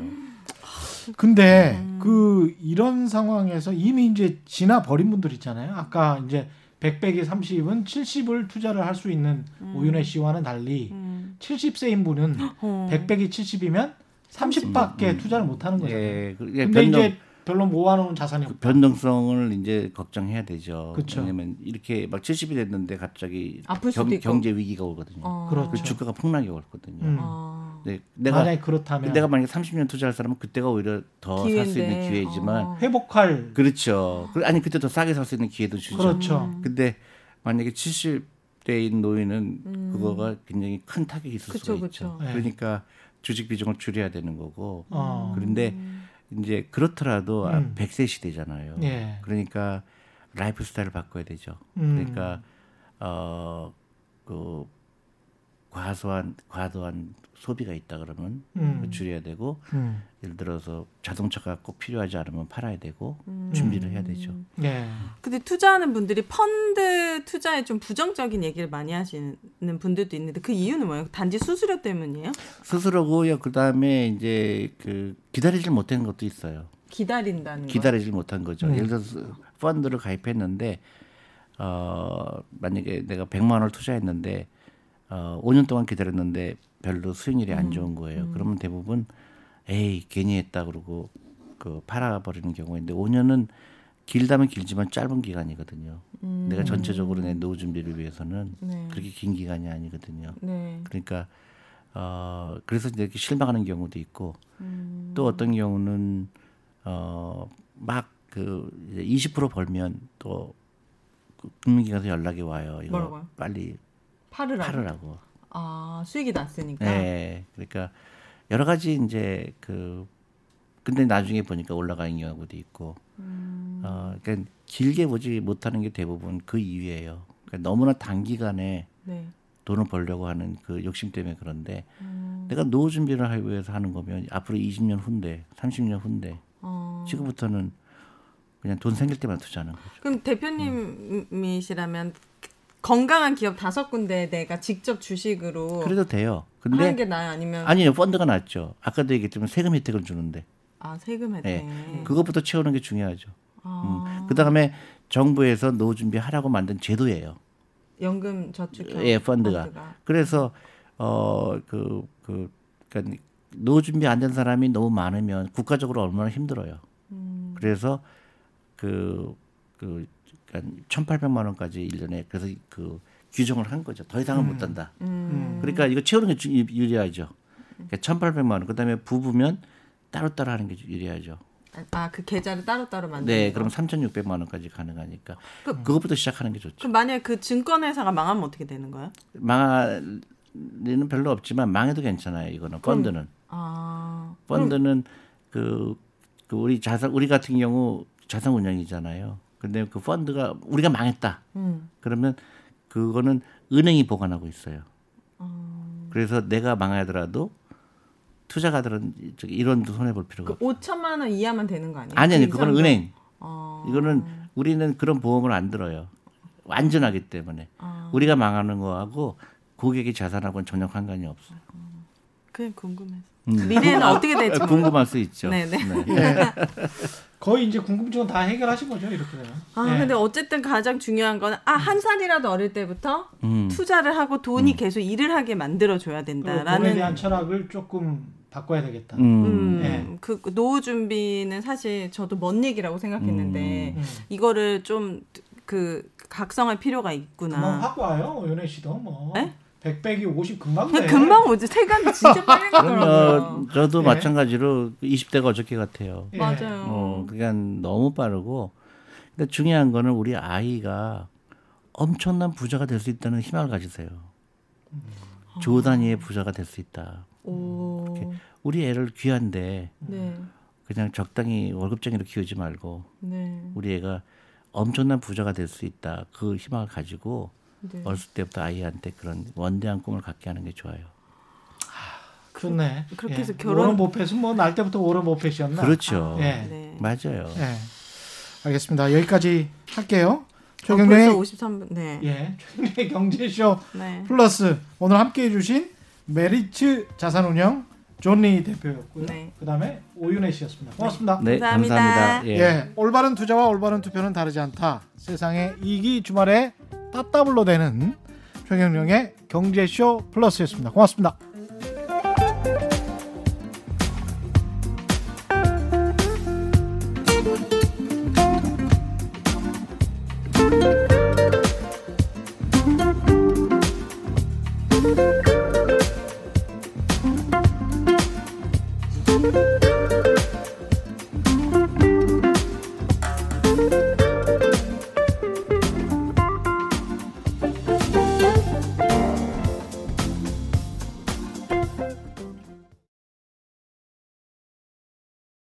근데 음. 그 이런 상황에서 이미 이제 지나 버린 분들 있잖아요. 아까 이제 100백에 30은 70을 투자를 할 수 있는 오윤혜 씨와는 달리 음. 70세인 분은 어. 100백이 70이면 30밖에 투자를 못 하는 거잖아요. 예, 그- 예, 네. 근데 변동, 이제 별로 모아놓은 자산이 그 없다. 변동성을 이제 걱정해야 되죠. 그쵸. 왜냐면 이렇게 막 70이 됐는데 갑자기 경. 경제 위기가 오거든요. 어. 그렇죠. 그 주가가 폭락이 오거든요. 음. 아. 네, 내가 만약에 그렇다면 내가 만약에 30년 투자할 사람은 그때가 오히려 더 살 수 있는 기회인데. 기회지만 어. 회복할 그렇죠. 그- 아니 그때 더 싸게 살 수 있는 기회도 주죠. 그렇죠. 근데 만약에 70대인 노인은 그거가 굉장히 큰 타격이 있을 음. 그쵸, 수가 그쵸. 있죠. 네. 그러니까 주식 비중을 줄여야 되는 거고. 어. 그런데 이제 그렇더라도 아, 음. 100세 시대잖아요. 예. 그러니까 라이프 스타일을 바꿔야 되죠. 음. 그러니까 어 그 과소한 과도한 소비가 있다 그러면 음. 줄여야 되고 음. 예를 들어서 자동차가 꼭 필요하지 않으면 팔아야 되고 음. 준비를 해야 되죠. 예. 근데 투자하는 분들이 펀드 투자에 좀 부정적인 얘기를 많이 하시는 분들도 있는데 그 이유는 뭐예요? 단지 수수료 때문이에요? 스스로고요. 그 다음에 이제 그 기다리질 못한 것도 있어요. 기다린다는 거. 기다리질 못한 거죠. 음. 예를 들어서 펀드를 가입했는데 어 만약에 내가 100만 원을 투자했는데 어 5년 동안 기다렸는데 별로 수익률이 안 좋은 거예요. 그러면 대부분 에이 괜히 했다 그러고 그 팔아버리는 경우인데 5년은 길다면 길지만 짧은 기간이거든요. 내가 전체적으로 내 노후 준비를 위해서는 네. 그렇게 긴 기간이 아니거든요. 네. 그러니까 어 그래서 이렇게 실망하는 경우도 있고 음. 또 어떤 경우는 어막그 20% 벌면 또 금융기관에서 연락이 와요. 이거 뭐라고요? 빨리 팔으라고. 팔으라고. 아 수익이 났으니까. 네. 그러니까 여러 가지 이제 그 근데 나중에 보니까 올라가는 경우도 있고 음. 어 그러니까 길게 보지 못하는 게 대부분 그 이유예요. 그러니까 너무나 단기간에 네. 돈을 벌려고 하는 그 욕심 때문에 그런데 음. 내가 노후 준비를 하기 위해서 하는 거면 앞으로 20년 후인데 30년 후인데 어. 지금부터는 그냥 돈 생길 때만 투자하는 거죠. 그럼 대표님이시라면 건강한 기업 다섯 군데 내가 직접 주식으로 그래도 돼요. 하는 근데 게 나아 아니면 아니요 펀드가 낫죠. 아까도 얘기했지만 세금 혜택을 주는데 아 세금 혜택. 네. 그것부터 채우는 게 중요하죠. 아, 음. 그 다음에 정부에서 노후 준비하라고 만든 제도예요. 연금 저축 예, 펀드가. 그래서 어그그 그, 그러니까 노후 준비 안 된 사람이 너무 많으면 국가적으로 얼마나 힘들어요. 음. 그래서 그, 그, 그 러니까 1,800만 원까지 일년에 그래서 그 규정을 한 거죠. 더 이상은 못 한다. 음. 그러니까 이거 채우는 게 주- 유리하죠. 그러니까 1,800만 원. 그다음에 부부면 따로따로 하는 게 유리하죠. 아 그 계좌를 따로따로 만드는 네, 거. 그럼 3,600만 원까지 가능하니까 그- 그것부터 시작하는 게 좋죠. 그럼 만약에 그 증권회사가 망하면 어떻게 되는 거예요? 망할 리는 별로 없지만 망해도 괜찮아요. 이거는 펀드는. 아 펀드는 그, 그 우리 자산 우리 같은 경우 자산 운영이잖아요. 근데 그 펀드가 우리가 망했다. 음. 그러면 그거는 은행이 보관하고 있어요. 어. 그래서 내가 망하더라도 투자가들은 저기 이론도 손해 볼 필요가 그 없어요. 5천만 원 이하만 되는 거 아니에요? 아니 아니 그 그거는 이상도? 은행. 어. 이거는 우리는 그런 보험을 안 들어요. 완전하기 때문에 아. 우리가 망하는 거하고 고객의 자산하고는 전혀 상관이 없어요. 그냥 궁금해서. 음. 미래는 어떻게 될지 아, 궁금할 수 있죠. 네네. 예. 거의 이제 궁금증은 다 해결하신 거죠 이렇게 되면. 아 예. 근데 어쨌든 가장 중요한 거는 아한 살이라도 어릴 때부터 음. 투자를 하고 돈이 계속 일을 하게 만들어 줘야 그 돈에 된다라는 대한 철학을 조금 바꿔야 되겠다. 음. 음, 예. 그 노후 준비는 사실 저도 먼 얘기라고 생각했는데 음. 이거를 좀 그 각성할 필요가 있구나. 확 와요 연애 씨도 뭐. 네? 100백이 50 금방 그냥 돼. 금방 오지 세간이 진짜 빨리 가더라고요. 그럼요. 저도 예. 마찬가지로 20대가 어저께 같아요. 예. 맞아요. 어, 그러니까 너무 빠르고. 근데 중요한 거는 우리 아이가 엄청난 부자가 될 수 있다는 희망을 가지세요. 조 단위의 부자가 될 수 있다. 오, 우리 애를 귀한데 네, 그냥 적당히 월급쟁이로 키우지 말고 네, 우리 애가 엄청난 부자가 될 수 있다. 그 희망을 가지고 네. 어렸을 때부터 아이한테 그런 원대한 꿈을 갖게 하는 게 좋아요. 좋네. 그렇게 예. 해서 결혼- 워런 버핏은 뭐 날 때부터 워런 버핏이었나? 그렇죠. 예. 네. 맞아요. 예. 알겠습니다. 여기까지 할게요. 어, 최경련의 벌써 53분. 네. 예, 최경련의 경제쇼 네. 플러스 오늘 함께 해 주신 메리츠 자산운영 존리 대표였고요. 네. 그다음에 오윤혜 씨였습니다. 고맙습니다. 네, 감사합니다. 감사합니다. 예. 올바른 투자와 올바른 투표는 다르지 않다. 세상의 이기 주말에 따따블로 되는 최경령의 경제쇼 플러스였습니다. 고맙습니다.